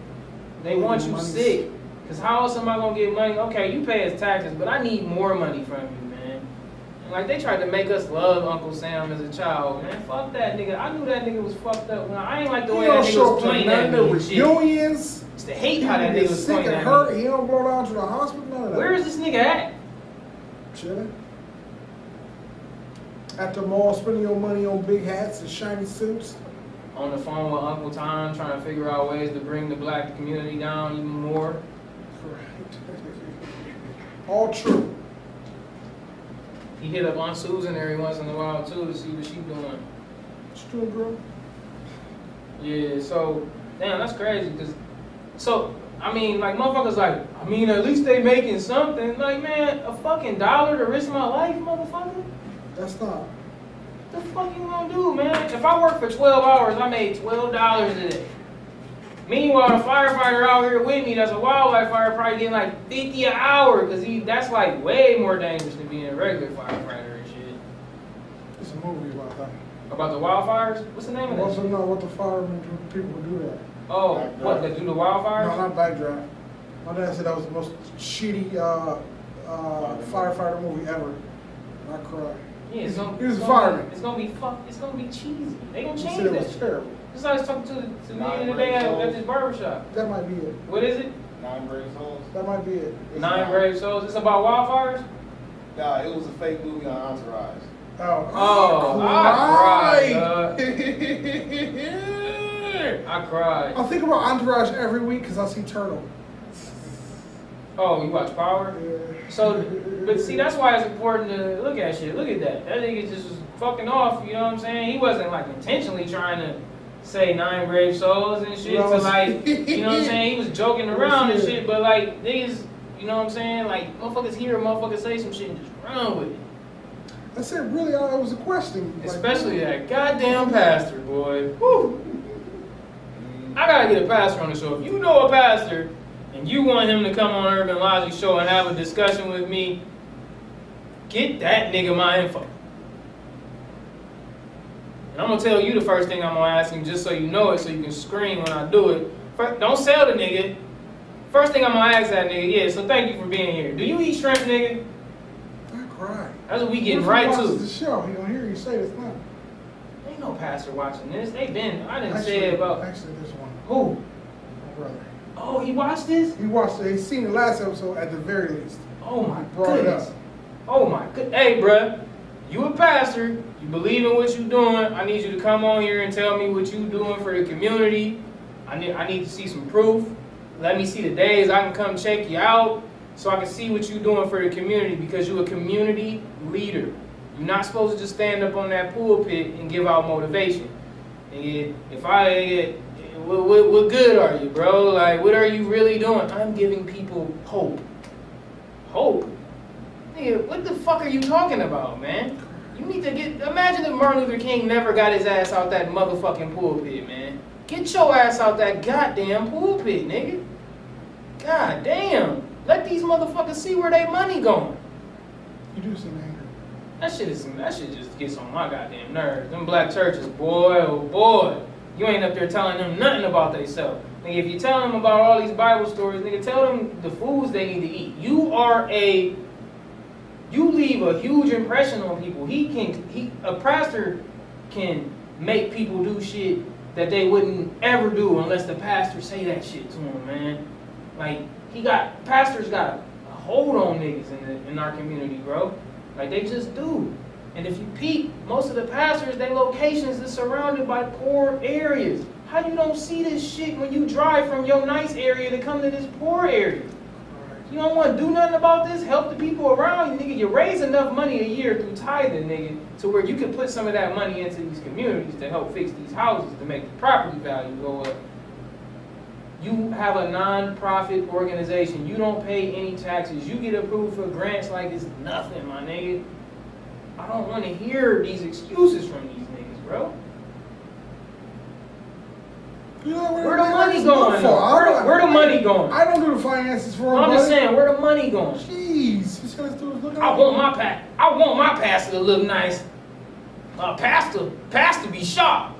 They want you sick. Cause how else am I gonna get money? Okay, you pay us taxes, but I need more money from you, man. And like they tried to make us love Uncle Sam as a child, man. Fuck that nigga. I knew that nigga was fucked up. When I ain't like the
He
way that nigga was
up to
pointing
none
at
of
me
the
and shit. Used to hate how that nigga was
sick and hurt. He don't go down to the hospital. None of that.
Where is this nigga at?
Chilling. At the mall, spending your money on big hats and shiny suits.
On the phone with Uncle Tom trying to figure out ways to bring the black community down even more.
Correct. All true.
He hit up Aunt Susan every once in a while too to see what she doing.
It's true, bro.
Yeah, so damn, that's crazy. Cause so I mean, like motherfuckers, like I mean, at least they making something. Like man, a fucking dollar to risk my life, motherfucker.
That's not.
What the fuck you gonna do, man? If I work for twelve hours, I made twelve dollars a day. Meanwhile, the firefighter out here with me, that's a wildlife fire, probably getting like fifty an hour, cause he that's like way more dangerous than being a regular firefighter and shit.
It's a movie about that.
About the wildfires? What's the name of that?
also know what the firemen do, people do that.
Oh,
Backdraft.
what? They do the wildfires?
No, not Backdraft. My dad said that was the most shitty uh, uh, firefighter movie ever. I cried.
Yeah, it's gonna,
He was
it's
a
gonna
fireman.
be, it's gonna be fuck. It's gonna be cheesy. They gonna
You
change
said it
that.
was
shit.
terrible.
Just like I was talking to the, to the
Nine
nigga today
brave
at, at this barbershop.
That might be it.
What is it?
Nine brave souls.
That might be it.
It's
Nine
not.
Brave Souls. It's about wildfires.
Nah, it was a fake movie on Entourage.
Oh,
Oh, I cried,
cried. Uh.
I cried.
I think about Entourage every week because I see Turtle.
Oh, you watch Power? So, but see, that's why it's important to look at shit. Look at that. That nigga just was fucking off. You know what I'm saying? He wasn't like intentionally trying to say nine brave souls and shit to like, you know what I'm saying? He was joking around and shit. But like niggas, you know what I'm saying? Like motherfuckers hear a motherfucker say some shit and just run with it.
I said, really, I was a question. Like,
Especially that goddamn pastor, boy. Whew. I gotta get a pastor on the show. If you know a pastor and you want him to come on Urban Logic show and have a discussion with me, get that nigga my info. And I'm gonna tell you the first thing I'm gonna ask him just so you know it, so you can scream when I do it. Fir- Don't sell the nigga. First thing I'm gonna ask that nigga, yeah, so thank you for being here. Do you eat shrimp, nigga?
I cried.
That's what we getting
he
right to.
the show. He don't hear you say this now.
Ain't no pastor watching this. They been, I didn't
Actually,
say about.
Actually, there's one.
Who?
My brother.
Oh, he watched this?
He watched it. He seen the last episode at the very least.
Oh my goodness. Oh my good. Hey, bruh, you a pastor. You believe in what you doing. I need you to come on here and tell me what you doing for the community. I need I need to see some proof. Let me see the days I can come check you out so I can see what you doing for the community because you a community leader. You're not supposed to just stand up on that pulpit and give out motivation. And if I, what, what, what good are you, bro? Like, what are you really doing? I'm giving people hope. Hope? Nigga, what the fuck are you talking about, man? You need to get. Imagine if Martin Luther King never got his ass out that motherfucking pulpit, man. Get your ass out that goddamn pulpit, nigga. God damn. Let these motherfuckers see where they money going.
You do seem angry.
That shit is that shit just gets on my goddamn nerves. Them black churches, boy, oh boy. You ain't up there telling them nothing about themselves. Nigga, if you tell them about all these Bible stories, nigga, tell them the foods they need to eat. You are a you leave a huge impression on people. He can he a pastor can make people do shit that they wouldn't ever do unless the pastor say that shit to them, man. Like he got pastors got a hold on niggas in the, in our community, bro. Like they just do. And if you peek, most of the pastors, their locations is surrounded by poor areas. How you don't see this shit when you drive from your nice area to come to this poor area? You don't want to do nothing about this? Help the people around you, nigga. You raise enough money a year through tithing, nigga, to where you can put some of that money into these communities to help fix these houses to make the property value go up. You have a non-profit organization. You don't pay any taxes. You get approved for grants like it's nothing, my nigga. I don't want to hear these excuses from these niggas, bro.
You know where,
Where the money going?
my
though?
fault. I
Where, where the money going?
I don't do the finances for.
I'm just saying, where the money going?
Jeez, this dude's looking
I want my pa- I want my pastor to look nice. Uh, pastor, pastor be sharp.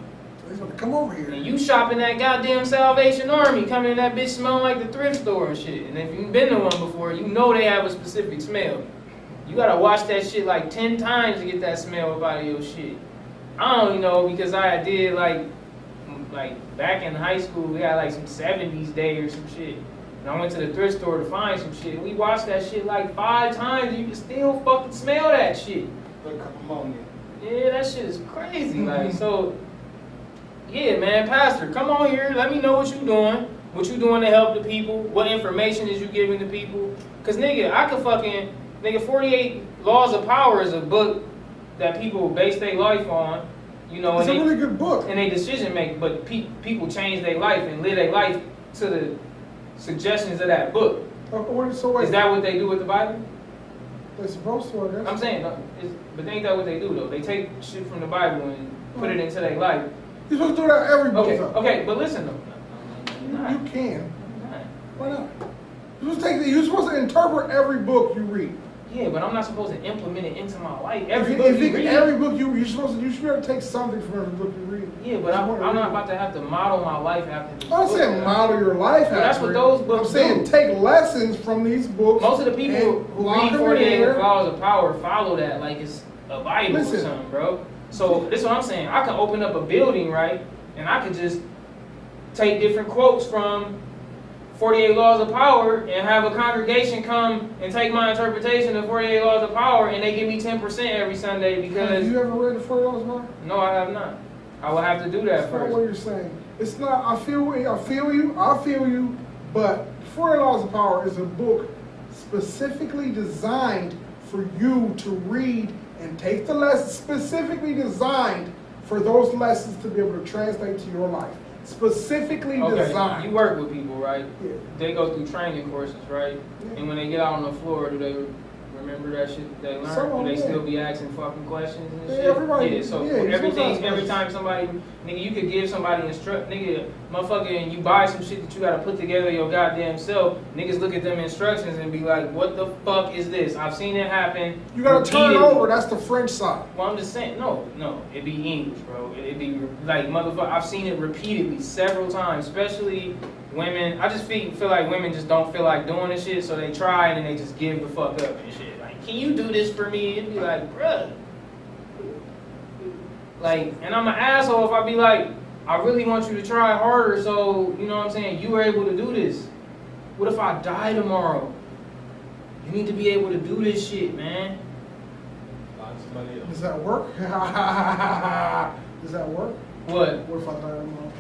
He's gonna come over here.
And you shopping that goddamn Salvation Army, coming in that bitch smelling like the thrift store and shit. And if you've been to one before, you know they have a specific smell. You gotta wash that shit like ten times to get that smell up out of your shit. I don't know because I did like, like back in high school, we had like some '70s day or some shit. And I went to the thrift store to find some shit. We washed that shit like five times, and you can still fucking smell that shit.
Put a of ammonia.
Yeah, that shit is crazy. Like, mm-hmm. so, yeah, man, Pastor, come on here. Let me know what you doing. What you doing to help the people? What information is you giving the people? Cause nigga, I could fucking nigga, 48 Laws of Power is a book that people base their life on. You know,
It's
and
a
they,
really good book.
and they decision make, but pe- people change their life and live their life to the suggestions of that book.
Uh, So wait,
Is that what they do with the Bible?
they're supposed to, I guess.
I'm saying, it's, but ain't that what they do though? They take shit from the Bible and put it into their life.
You're supposed to do that every book.
Okay,
though.
okay, but listen though.
You, you can. Why not? You're supposed, to take the, you're supposed to interpret every book you read.
Yeah, but I'm not supposed to implement it into my life. Every
you-
book
if
you read.
every book you you're supposed to you should be able to take something from every book you read.
yeah, but I'm, I'm not about to have to model my life after this.
I'm not
book,
saying model your life
after. that's what those books
I'm saying
do.
take lessons from these books.
Most of the people who read
them
48. Laws of Power follow that like it's a Bible
Listen.
or something, bro. So this is what I'm saying. I can open up a building, right, and I could just take different quotes from 48 Laws of Power and have a congregation come and take my interpretation of 48 Laws of Power, and they give me 10% every Sunday because.
Have you ever read the 48 Laws of Power?
no, I have not. I will have to do that
That's not what
first.
you're saying. It's not. I feel. I feel you. I feel you. But 48 Laws of Power is a book specifically designed for you to read and take the lessons. Specifically designed for those lessons to be able to translate to your life. Specifically
Okay,
designed.
you work with people, right?
Yeah.
They go through training courses, right?
Yeah.
And when they get out on the floor, do they remember that shit that they learned?
Some of
do they
yeah.
still be asking fucking questions and
Yeah,
shit?
everybody-
yeah, so
yeah, you're supposed to
everything, every time somebody, nigga, you could give somebody instruct, nigga, motherfucker, and you buy some shit that you gotta put together your goddamn self. Niggas look at them instructions and be like, what the fuck is this? I've seen it happen.
You gotta turn it over. That's the French side.
Well, I'm just saying, no, no, it'd be English, bro. It'd be like motherfucker. I've seen it repeatedly, several times, especially women. I just feel feel like women just don't feel like doing this shit, so they try and then they just give the fuck up and shit. Like, can you do this for me? It'd be like, bruh. Like, and I'm an asshole if I be like, I really want you to try harder, so you know what I'm saying. You were able to do this. What if I die tomorrow? You need to be able to do this shit, man.
Find somebody else.
Does that work? Does that work?
What?
What if I die tomorrow?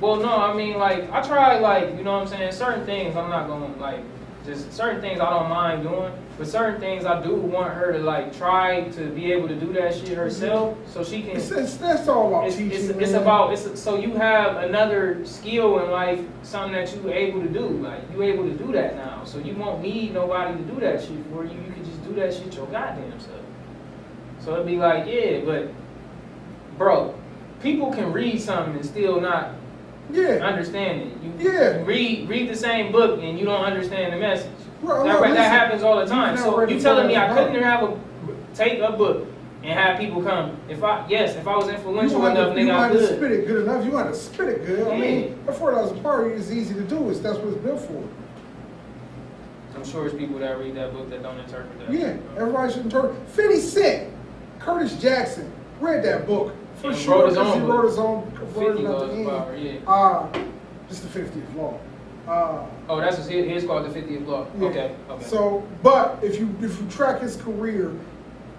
Well, no, I mean, like, I try, like, you know what I'm saying? Certain things I'm not going to, like, just certain things I don't mind doing, but certain things I do want her to, like, try to be able to do that shit herself so she can.
It's, it's, that's all about
It's,
teaching.
it's, it's about, it's so you have another skill in life, something that you able to do. Like, you able to do that now. So you won't need nobody to do that shit for you. You can just do that shit your goddamn self. So it'd be like, yeah, but, bro, people can read something and still not
Yeah.
understand it. You,
Yeah.
you read read the same book and you don't understand the message.
Bro,
that,
no,
that happens all the time. So you telling me I couldn't have a take a book and have people come? If I yes, if I was influential enough,
to, you
nigga, I
want to spit it good enough. You want to spit it good. I mean, the four dollars a part is easy to do. It's that's what it's built for.
I'm sure it's people that read that book that don't interpret that.
Yeah, everybody should interpret. Fifty Cent, Curtis Jackson read that book for sure because he wrote his own version at the end.
Yeah.
Uh, just the fiftieth law. Uh,
Oh, that's his. His called the 50th law.
Yeah.
Okay. Okay.
So, but if you if you track his career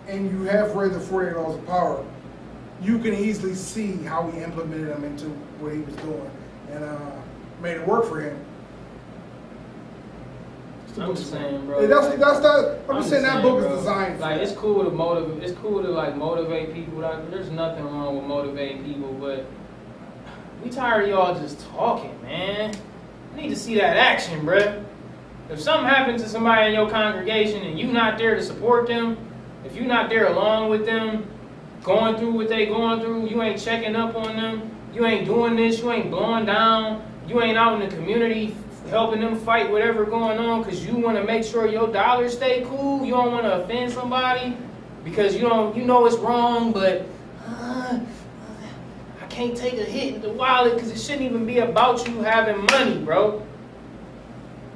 and you have read the Forty Eight Laws of Power, you can easily see how he implemented them into what he was doing and uh, made it work for him.
I'm saying, bro,
Yeah, that's
like-
that's that. I'm, just saying that book
bro,
is designed.
Like it's cool to motivate. It's cool to like motivate people. Like, there's nothing wrong with motivating people, but we tired of y'all just talking, man. I need to see that action, bruh. If something happens to somebody in your congregation and you not there to support them, if you not there along with them, going through what they going through, you ain't checking up on them, you ain't doing this, you ain't blowing down, you ain't out in the community helping them fight whatever going on because you want to make sure your dollars stay cool. You don't want to offend somebody because you don't you know it's wrong, but uh, I can't take a hit in the wallet because it shouldn't even be about you having money, bro.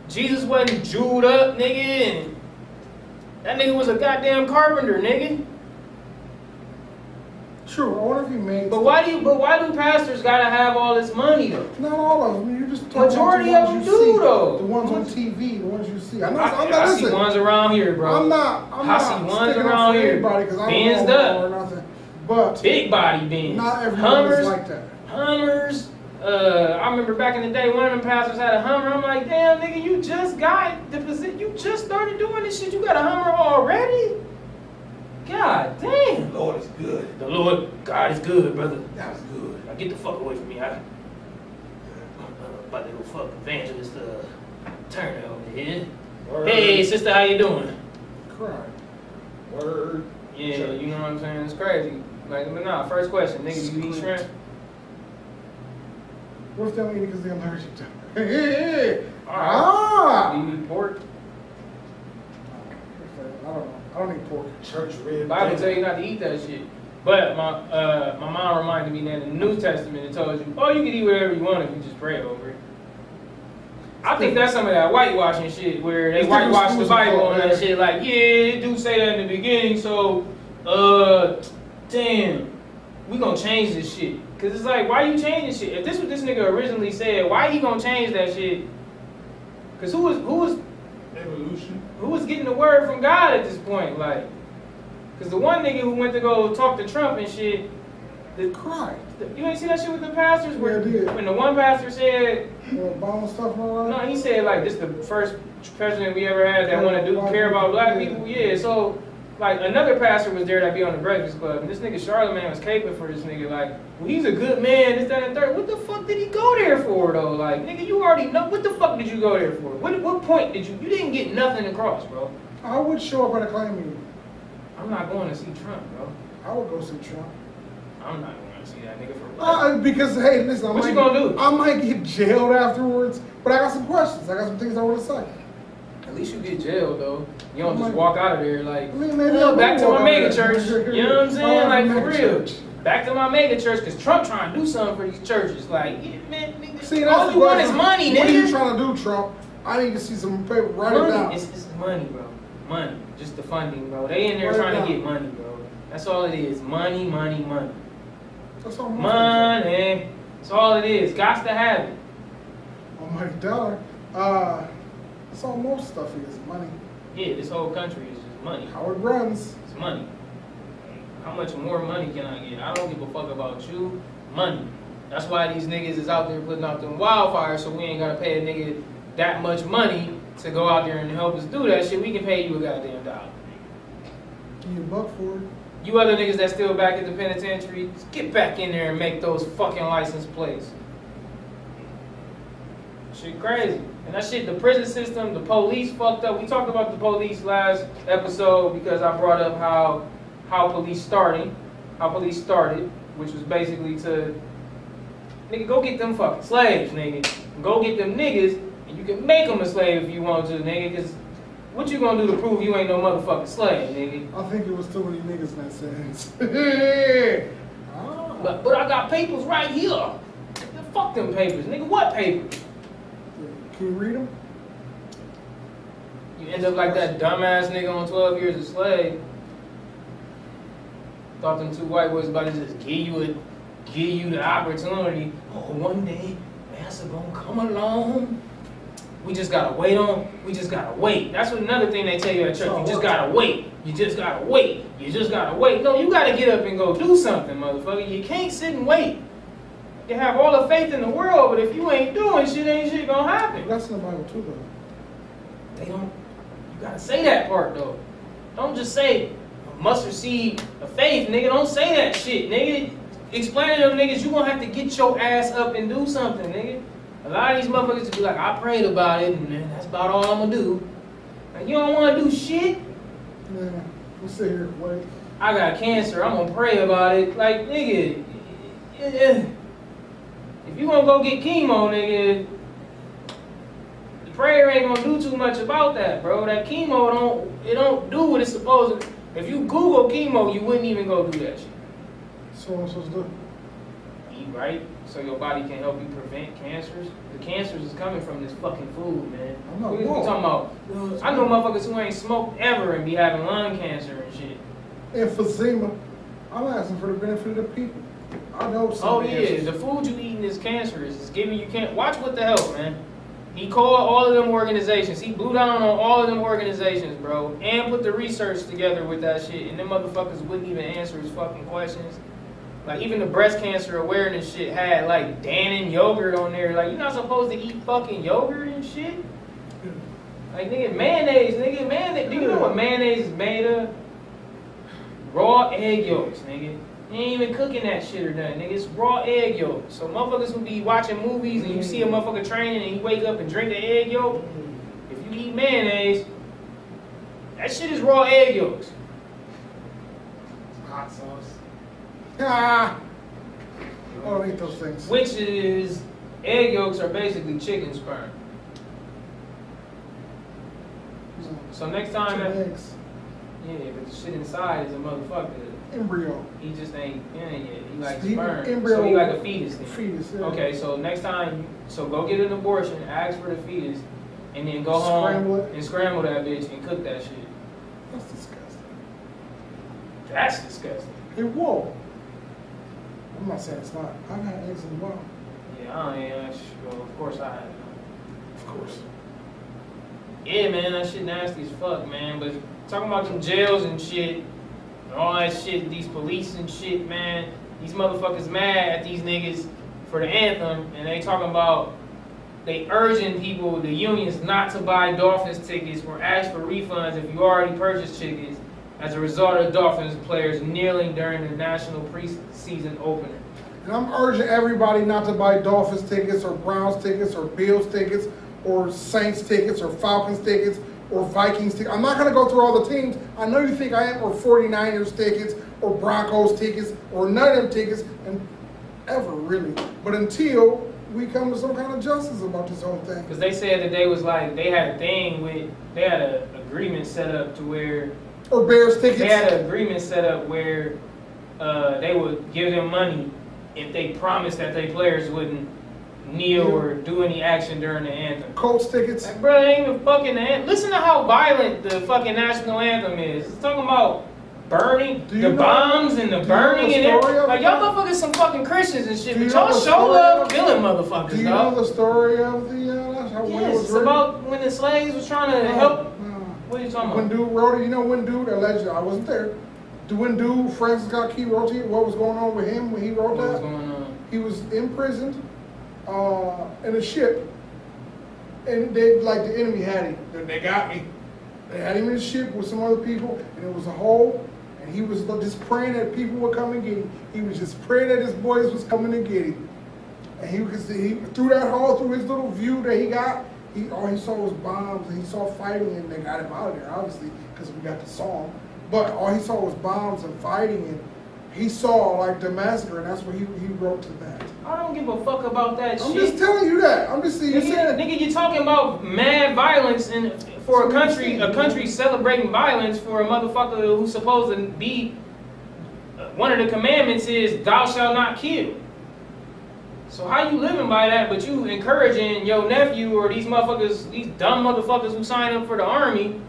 Jesus wasn't jeweled up, nigga, that nigga was a goddamn carpenter, nigga.
True. I wonder if he made.
But why do you? But why do pastors gotta have all this money though?
Not all of them. You just talk
Majority
about
of
the ones
them do,
see.
though.
The ones on TV, the ones you see. I'm not.
I,
I'm not
I see ones around here, bro.
I'm not. I'm
I
not
see ones around here.
anybody because I
Benzed up.
or nothing. But
Big body bins.
not everyone
Hummers,
is like that.
Hummers. Uh, I remember back in the day, one of them pastors had a Hummer. I'm like, damn, nigga, you just got the position. You just started doing this shit. You got a Hummer already? God damn.
The Lord is good.
The Lord, God is good, brother.
That was good.
Now get the fuck away from me. I, I'm uh, about to go fuck Evangelist uh, Turner over here.
Word.
Hey, sister, how you doing?
Cry.
Word.
Yeah,
Sure.
you know what I'm saying? It's crazy. Like, but nah, first question, nigga, you eat shrimp?
What if they don't eat it because they're allergic to it? Hey, hey, hey.
Do
Ah!
you eat pork?
I don't know. I don't eat pork.
Church rib.
The Bible tell you not to eat that shit. But my uh, my mom reminded me that in the New Testament it tells you, oh, you can eat whatever you want if you just pray over it. I think that's some of that whitewashing shit where they whitewash the Bible and that shit. Like, yeah, it do say that in the beginning, so uh, damn, we gonna change this shit. Cause it's like, why you changing shit? If this what this nigga originally said, why he gonna change that shit? Cause who was who was
Evolution.
who was getting the word from God at this point? Like, cause the one nigga who went to go talk to Trump and shit, the,
Cry.
you ain't see that shit with the pastors? Where,
Yeah, I did.
When the one pastor said,
Obama stuff and
no, he said like this the first president we ever had that want to do care about black people. Yeah, so like another pastor was there that be on the Breakfast Club, and this nigga Charlemagne was caping for this nigga. Like, well, he's a good man. This, that, and third. What the fuck did he go there for though? Like, nigga, you already know. What the fuck did you go there for? What what point did you? You didn't get nothing across, bro.
I would show up at a claim meeting.
I'm not going to see Trump, bro.
I would go see Trump.
I'm not going to see that nigga for?
Uh, because hey, listen, I
What
might,
you gonna do?
I might get jailed afterwards, but I got some questions. I got some things I want to say.
At least you get jailed though. You don't just walk out of there like,
I mean, maybe
"Oh, back to my mega church. You know what I'm saying? Like for real. Back to my mega church because Trump trying to do something for these churches. Like, yeah, man, nigga,
See,
all you want is money,
What are you
nigga.
trying to do, Trump? I need to see some paper. Write it
money.
down.
It's, it's money, bro. Money. Just the funding, bro. They in there
Write it
trying to get money, bro. That's all it is. Money, money, money.
That's all I'm
Money. That's all it is. Got to have it.
Almighty dollar. Uh, that's all most stuff is money.
Yeah, this whole country is just money.
How it runs.
It's money. How much more money can I get? I don't give a fuck about you. Money. That's why these niggas is out there putting out them wildfires, so we ain't gotta pay a nigga that much money to go out there and help us do that shit. We can pay you a goddamn dollar.
Give you a buck for it.
You other niggas that still back at the penitentiary, just get back in there and make those fucking license plates. Shit crazy. And that shit, the prison system, the police fucked up. We talked about the police last episode because I brought up how how police starting, how police started, which was basically to nigga go get them fucking slaves, nigga. Go get them niggas, and you can make them a slave if you want to, nigga. Cause what you gonna do to prove you ain't no motherfucking slave, nigga?
I think it was too many niggas in that sentence. ah.
But, but I got papers right here. Fuck them papers, nigga. What papers?
Can you read them?
You end up like that dumbass nigga on 12 years a slave. Thought them two white boys about to just give you a, give you the opportunity. Oh, one day, master gonna come along. We just gotta wait on. We just gotta wait. That's another thing they tell you at church. You just gotta wait. You just gotta wait. You just gotta wait. No, you gotta get up and go do something, motherfucker. You can't sit and wait. You have all the faith in the world, but if you ain't doing shit, ain't shit gonna happen.
That's in the Bible too, though.
They don't. You gotta say that part though. Don't just say mustard seed of faith, nigga. Don't say that shit, nigga. Explain to them niggas you gonna have to get your ass up and do something, nigga. A lot of these motherfuckers be like, I prayed about it, and that's about all I'm gonna do. Like, you don't wanna do shit.
Yeah. we'll sit here and wait.
I got cancer. I'm gonna pray about it. Like, nigga, if you gonna go get chemo, nigga, the prayer ain't gonna do too much about that, bro. That chemo don't it don't do what it's supposed to. If you Google chemo, you wouldn't even go do that shit.
So I'm supposed to do?
Eat right, so your body can help you prevent cancers. The cancers is coming from this fucking food, man.
I'm not
We we
wrong.
talking about. I know motherfuckers who ain't smoked ever and be having lung cancer and shit.
Emphysema. I'm asking for the benefit of the people. I know some
Oh yeah,
answers.
the food you eating is cancerous. It's giving you can't. Watch What the Health, man. He called all of them organizations. He blew down on all of them organizations, bro, and put the research together with that shit. And them motherfuckers wouldn't even answer his fucking questions. Like even the breast cancer awareness shit had like Dannon yogurt on there. Like you're not supposed to eat fucking yogurt and shit. Like nigga, mayonnaise, nigga, mayonnaise. Do you know what mayonnaise is made of? Raw egg yolks, nigga. You ain't even cooking that shit or nothing, nigga. It's raw egg yolk. So motherfuckers who be watching movies and you see a motherfucker training and he wake up and drink the egg yolk. If you eat mayonnaise, that shit is raw egg yolks.
Hot sauce.
Ah. I don't eat those things.
Which is egg yolks are basically chicken sperm. So next time,
Chicken
that,
eggs.
Yeah, but the shit inside is a motherfucker.
Embryo.
He just ain't in it yet. He like
He-
sperm.
embryo-
So he like a fetus then.
Fetus, yeah.
Okay, so next time, so go get an abortion, ask for the fetus, and then go
Scramble
home
it.
and scramble that bitch and cook that shit.
That's disgusting.
That's disgusting.
Hey, whoa. I'm not saying it's not. I've had eggs in the bottom.
Yeah, I ain't. Well, of course I have.
Of course.
Yeah, man, that shit nasty as fuck, man. But talking about them jails and shit, and all that shit, these police and shit, man. These motherfuckers mad at these niggas for the anthem, and they talking about they urging people, the unions, not to buy Dolphins tickets or ask for refunds if you already purchased tickets as a result of Dolphins players kneeling during the national preseason opener.
And I'm urging everybody not to buy Dolphins tickets or Browns tickets or Bills tickets or Saints tickets or Falcons tickets or Vikings tickets. I'm not going to go through all the teams. I know you think I am, or 49ers tickets or Broncos tickets or none of them tickets, and ever really. But until we come to some kind of justice about this whole thing.
Because they said that they was like, they had a thing with, they had an agreement set up to where
Or Bears tickets.
They had an agreement set up where uh, they would give them money if they promised that their players wouldn't kneel or do any action during the anthem.
Colts tickets.
Like, bro, ain't even fucking the anthem. Listen to how violent the fucking national anthem is. It's talking about burning, the
know-
bombs and the burning
the
and everything. Like, y'all motherfuckers some fucking Christians and shit, but
know
y'all show love killing motherfuckers,
Do you know
dog.
the story of the, uh, how it
Yes,
was
it's
written?
about when the slaves was trying to
No,
help.
no.
What are you talking
When
about?
When dude wrote it, you know when dude allegedly, I wasn't there. When dude Francis Scott Key wrote it, what was going on with him when he wrote
What was
that?
going on?
He was imprisoned uh, in a ship, and they like the enemy had him. They- got me. They had him in a ship with some other people, and it was a hole. And he was just praying that people would come and get him. He was just praying that his boys was coming to get him. And he could see he, through that hole, through his little view that he got, he all he saw was bombs, and he saw fighting, and they got him out of there, obviously, because we got the song. But all he saw was bombs and fighting, and he saw like the massacre, and that's what he, he wrote to that.
I don't give a fuck about that shit.
I'm
shit.
just telling you that. I'm just saying.
Nigga, nigga, you talking about mad violence and for a country, a country celebrating violence for a motherfucker who's supposed to be. uh, One of the commandments is thou shalt not kill. So how you living by that, but you encouraging your nephew or these motherfuckers, these dumb motherfuckers who sign up for the army,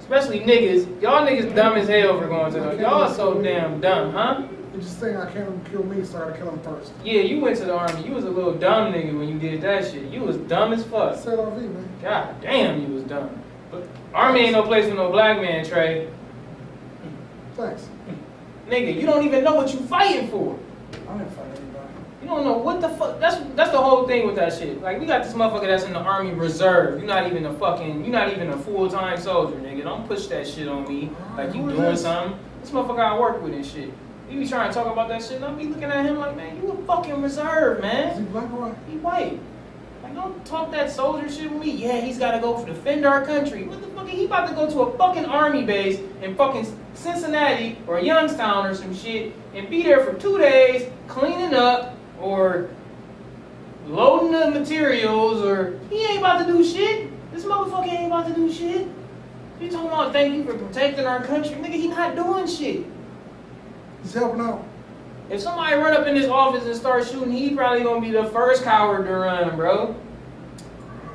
especially niggas. Y'all niggas dumb as hell for going to the. Y'all so damn dumb, huh?
Just saying I can't kill me, so I gotta kill him first.
Yeah, you went to the army. You was a little dumb nigga when you did that shit. You was dumb as fuck.
Off you, man.
God damn, you was dumb. But Army ain't no place for no black man, Trey.
Thanks.
Nigga, you don't even know what you fighting for.
I didn't fight anybody.
You don't know what the fuck. That's that's the whole thing with that shit. Like we got this motherfucker that's in the Army Reserve. You're not even a fucking. You're not even a full time soldier, nigga. Don't push that shit on me. Like you doing something. This motherfucker I work with and shit. You be trying to talk about that shit, and I be looking at him like, man, you a fucking reserve, man.
Is he black or white?
He white. Like, don't talk that soldier shit with me. Yeah, he's got to go for defend our country. What the fuck? He about to go to a fucking army base in fucking Cincinnati or Youngstown or some shit and be there for two days cleaning up or loading the materials or he ain't about to do shit. This motherfucker ain't about to do shit. You talking about thank you for protecting our country, nigga? He not doing shit.
Helping out.
If somebody run up in this office and start shooting, he probably gonna be the first coward to run, bro.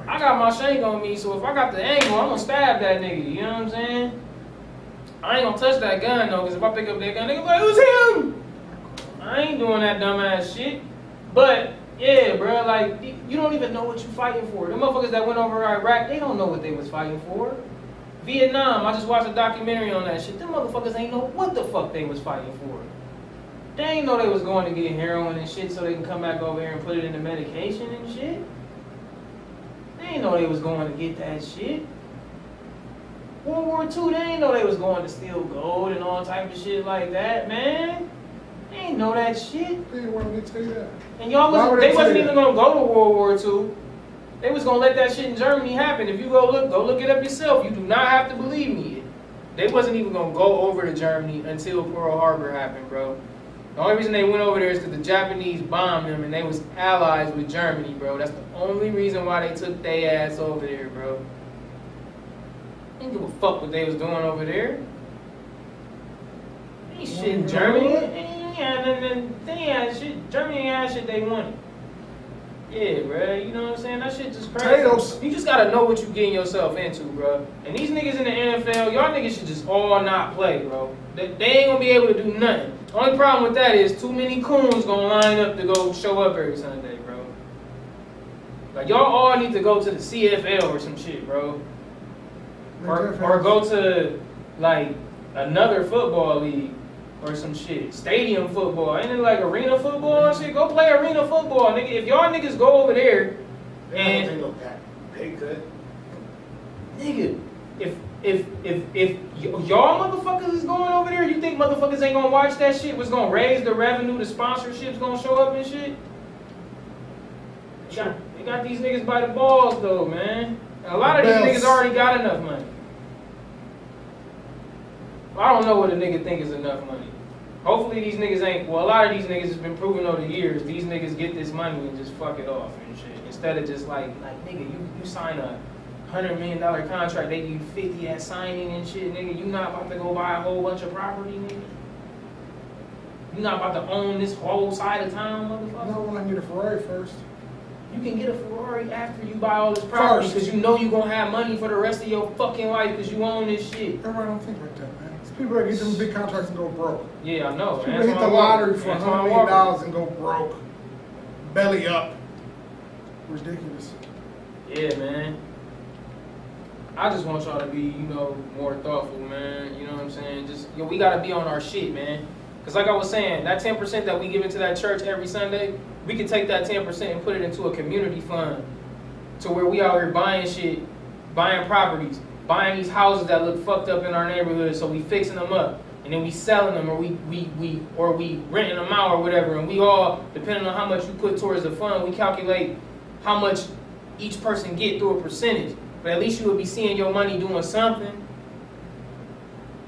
I got my shank on me, so if I got the angle, I'm gonna stab that nigga. You know what I'm saying? I ain't gonna touch that gun though, cause if I pick up that gun, nigga, be like, who's him? I ain't doing that dumbass shit. But yeah, bro, like you don't even know what you fighting for. The motherfuckers that went over Iraq, they don't know what they was fighting for. Vietnam, I just watched a documentary on that shit. Them motherfuckers ain't know what the fuck they was fighting for. They ain't know they was going to get heroin and shit so they can come back over here and put it in the medication and shit. They ain't know they was going to get that shit. World War II, they ain't know they was going to steal gold and all type of shit like that, man. They ain't know that shit.
They didn't want me to tell you that.
And y'all was, they
they
wasn't even
that?
gonna go to World War II. They was gonna let that shit in Germany happen. If you go look, go look it up yourself. You do not have to believe me. They wasn't even gonna go over to Germany until Pearl Harbor happened, bro. The only reason they went over there is because the Japanese bombed them and they was allies with Germany, bro. That's the only reason why they took their ass over there, bro. They didn't give a fuck what they was doing over there. Ain't shit in Germany. Yeah, then, yeah, shit. Germany ain't had shit they wanted. Yeah, bruh, you know what I'm saying? That shit just crazy. You just gotta know what you getting yourself into, bruh. And these niggas in the NFL, y'all niggas should just all not play, bro. They, they ain't gonna be able to do nothing. Only problem with that is too many coons gonna line up to go show up every Sunday, bro. Like y'all all need to go to the CFL or some shit, bro. Or, or go to like another football league or some shit. Stadium football. Ain't it like arena football and shit? Go play arena football, nigga. If y'all niggas go over there
They don't
and
take no pay- pay cut.
nigga, if if if if y- y'all motherfuckers is going over there, you think motherfuckers ain't gonna watch that shit? Was gonna raise the revenue, the sponsorships gonna show up and shit? They got, they got these niggas by the balls though, man. And a lot of these niggas already got enough money. I don't know what a nigga think is enough money. Hopefully these niggas ain't. Well, a lot of these niggas has been proven over the years. These niggas get this money and just fuck it off and shit. Instead of just like, like nigga, you you sign a hundred million dollar contract, they give you fifty at signing and shit, nigga. You not about to go buy a whole bunch of property, nigga. You not about to own this whole side of town, motherfucker.
No, when I get a Ferrari first.
You can get a Ferrari after you buy all this property because you know you gonna have money for the rest of your fucking life because you own this shit.
Everybody don't think like that, man. It's people that get them big contracts and go broke.
Yeah, I know.
People hit the lottery for hundred million dollars and go broke. Belly up. Ridiculous.
Yeah, man. I just want y'all to be, you know, more thoughtful, man. You know what I'm saying? Just, yo, we gotta be on our shit, man. Cause like I was saying, that 10% that we give into that church every Sunday, we can take that 10% and put it into a community fund, to where we out here buying shit, buying properties, buying these houses that look fucked up in our neighborhood, so we fixing them up, and then we selling them, or we we we or we renting them out or whatever, and we all, depending on how much you put towards the fund, we calculate how much each person get through a percentage. But at least you will be seeing your money doing something.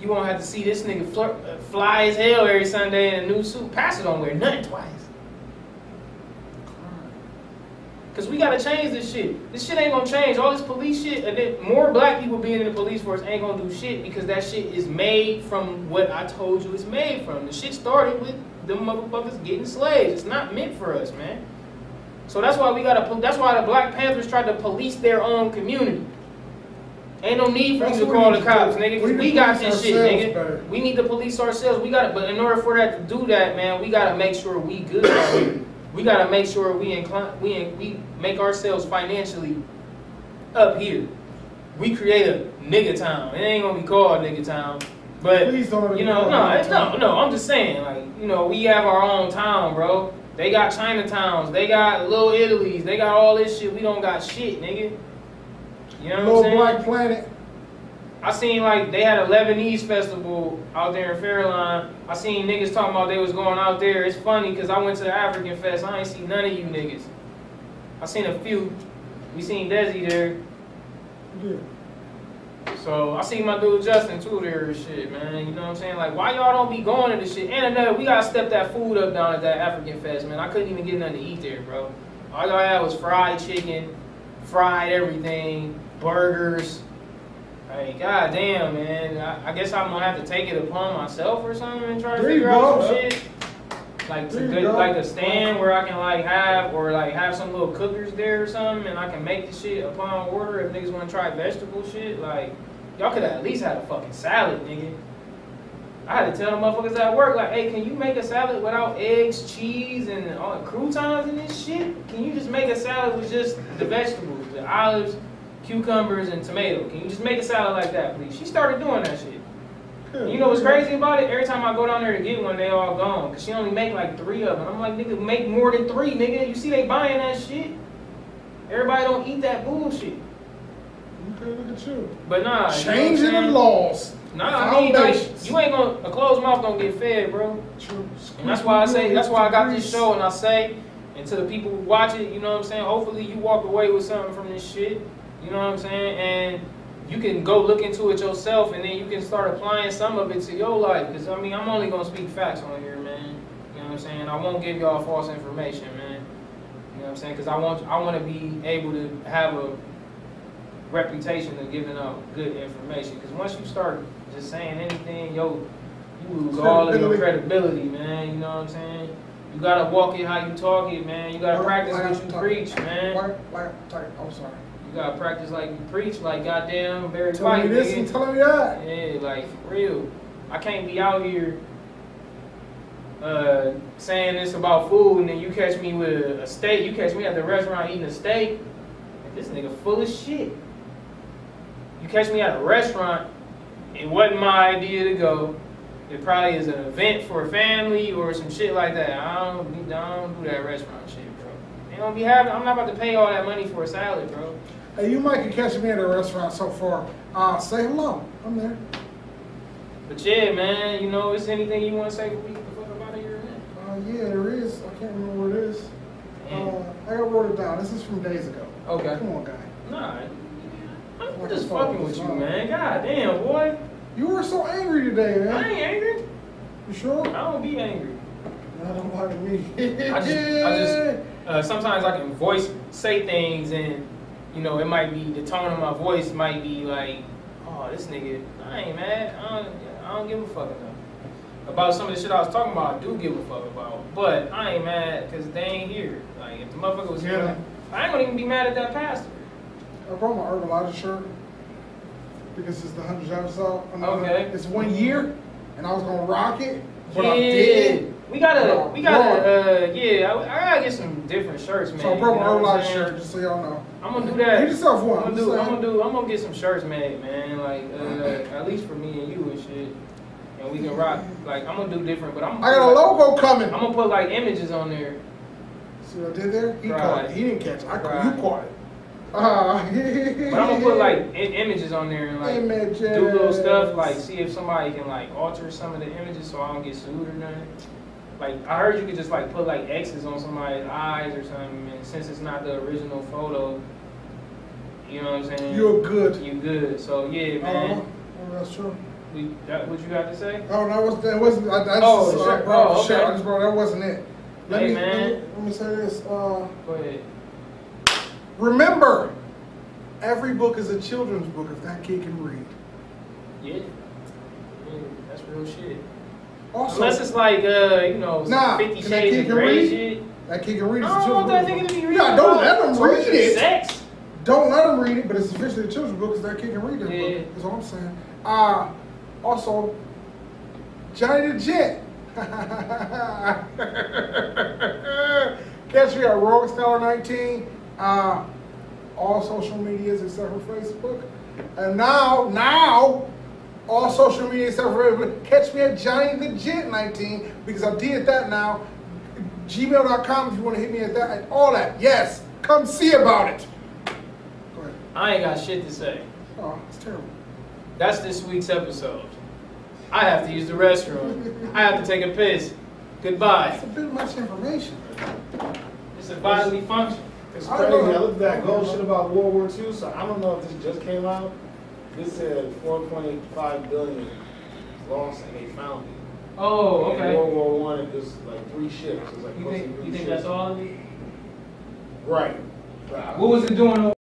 You won't have to see this nigga fly as hell every Sunday in a new suit. Pastor don't wear nothing twice. Cause we gotta change this shit. This shit ain't gonna change. All this police shit, and then more black people being in the police force ain't gonna do shit because that shit is made from what I told you it's made from. The shit started with them motherfuckers getting slaves. It's not meant for us, man. So that's why we gotta. pol- That's why the Black Panthers tried to police their own community. Ain't no need for you to call the cops, nigga, because we got this shit, nigga.
better.
We need to police ourselves. We gotta, but in order for that to do that, man, we gotta make sure we good. We gotta make sure we incline, we in, we make ourselves financially up here. We create a nigga town. It ain't gonna be called nigga town, but
Please don't
you know, no, it's, no, no. I'm just saying, like, you know, we have our own town, bro. They got Chinatowns, they got Little Italy's, they got all this shit. We don't got shit, nigga. You know what
Little
I'm saying?
Black Planet.
I seen like they had a Lebanese festival out there in Fairlane. I seen niggas talking about they was going out there. It's funny because I went to the African Fest. I ain't see none of you niggas. I seen a few. We seen Desi there.
Yeah.
So I seen my dude Justin too there and shit, man. You know what I'm saying? Like, why y'all don't be going to this shit? And another, we gotta step that food up down at that African Fest, man. I couldn't even get nothing to eat there, bro. All y'all had was fried chicken, fried everything, burgers. Like, goddamn, man. I, I guess I'm gonna have to take it upon myself or something and try to
There
figure out
go.
some shit. Like to good,
go.
like a stand where I can like have or like have some little cookers there or something, and I can make the shit upon order if niggas want to try vegetable shit. Like y'all could at least had a fucking salad, nigga. I had to tell the motherfuckers at work like, hey, can you make a salad without eggs, cheese, and all the croutons and this shit? Can you just make a salad with just the vegetables, the olives, cucumbers, and tomato? Can you just make a salad like that, please? She started doing that shit. And You know what's crazy about it? Every time I go down there to get one, they all gone. Cause she only make like three of them. I'm like, nigga, make more than three, nigga. You see they buying that shit? Everybody don't eat that bullshit.
Okay, look at you.
But nah, you know
Changing the laws.
Nah, I mean, like, you ain't gonna, a closed mouth don't get fed, bro.
True.
And that's why I say, that's why I got this show and I say, and to the people who watch it, you know what I'm saying? Hopefully you walk away with something from this shit. You know what I'm saying? And you can go look into it yourself and then you can start applying some of it to your life. Cause I mean, I'm only gonna speak facts on here, man. You know what I'm saying? I won't give y'all false information, man. You know what I'm saying? Cause I want, I want to be able to have a reputation of giving out good information. Cause once you start just saying anything, yo, you lose all of your credibility, man. You know what I'm saying? You gotta walk it how you talk it, man. You gotta practice what you
talking-
preach, man.
Like, like, like, I'm sorry.
You gotta practice like you preach, like goddamn Barry
Telling
White,
me this
nigga.
and telling me that.
Yeah, like for real. I can't be out here uh, saying this about food and then you catch me with a steak. You catch me at the restaurant eating a steak. And this nigga full of shit. You catch me at a restaurant. It wasn't my idea to go. It probably is an event for a family or some shit like that. I don't, do- I don't do that restaurant shit, bro. They don't be having. I'm not about to pay all that money for a salad, bro.
Hey, you might can catch me at a restaurant so far. Uh, say hello. I'm there.
But yeah, man, you know, is anything you want to say we get the fuck out of here, man?
Uh, yeah, there is. I can't remember what it is. Uh, I wrote it down. This is from days ago.
Okay.
Come on, guy.
Nah, I'm
Like
just fucking with you, man. God damn, boy.
You were so angry today, man.
I ain't angry.
You sure?
I don't be angry.
Don't like me.
I just, I just, uh, sometimes I can voice, say things, and you know, it might be the tone of my voice might be like, oh, this nigga, I ain't mad. I don't, I don't give a fuck enough. About some of the shit I was talking about, I do give a fuck about. But I ain't mad because they ain't here. Like, if the motherfucker was
Yeah.
here, I ain't gonna even be mad at that pastor.
I brought my Herbalizer shirt because it's the 100th episode.
Okay.
It's one year, and I was to rock it, but
yeah,
I did.
We gotta, we gotta, uh, yeah, I, I gotta get some different shirts, man.
So I brought my
You know what I'm
shirt, just so y'all know.
I'm gonna do that.
Get yourself one,
I'm gonna do. I'm gonna do. I'm gonna get some shirts made, man. Like uh, at least for me and you and shit, and we can rock. Like I'm gonna do different, but I'm.
I got a logo coming.
I'm gonna put like images on there.
See what I did there? He caught it. He didn't catch it. I caught. You caught it. Uh,
But I'm gonna put like I- images on there and like
Images.
do little stuff. Like see if somebody can like alter some of the images so I don't get sued or nothing. Like I heard you could just like put like X's on somebody's eyes or something, and since it's not the original photo, you know what I'm saying?
You're good.
You good. So yeah,
Oh,
man.
oh, that's true.
We, that, what you got to say?
Oh, that was that wasn't. I, I
Oh,
just,
sure.
I brought
Oh,
shirt. I just brought that wasn't it. Let
Hey,
me,
man.
Let me, let me say this. Uh,
Go ahead.
remember, every book is a children's book if that kid can read.
Yeah. Yeah, that's real shit.
Also,
Unless it's like, uh, you know,
Nah,
Fifty
can that
Shades
kid
of Grey
read?
shit.
that kid can read. it. I
don't want that nigga to be reading
Yeah, don't let him read it.
Sex.
Don't let him read it, but it's officially a children's book because that kid can read that
Yeah.
book. That's all I'm saying. Uh, also, Johnny the Jet. Catch me at Rogue Stellar 19. Uh, all social medias except for Facebook. And now, now, all social media except for Facebook. Catch me at Johnny the Jet 19 because I did that now. Gmail.com if you want to hit me at that and all that. Yes, come see about it. Go ahead.
I ain't got shit to say.
Oh, it's terrible.
That's this week's episode. I have to use the restroom. I have to take a piss. Goodbye.
It's a bit much information.
It's a bodily function.
It's
I
crazy.
don't.
I looked at that gold shit about World War II, so I don't know if this just came out. This said 4.5 billion lost and they found it.
Oh, okay.
World War One, it was like three ships. It was like
You think you think
ships.
that's all of it?
Right.
What was it doing?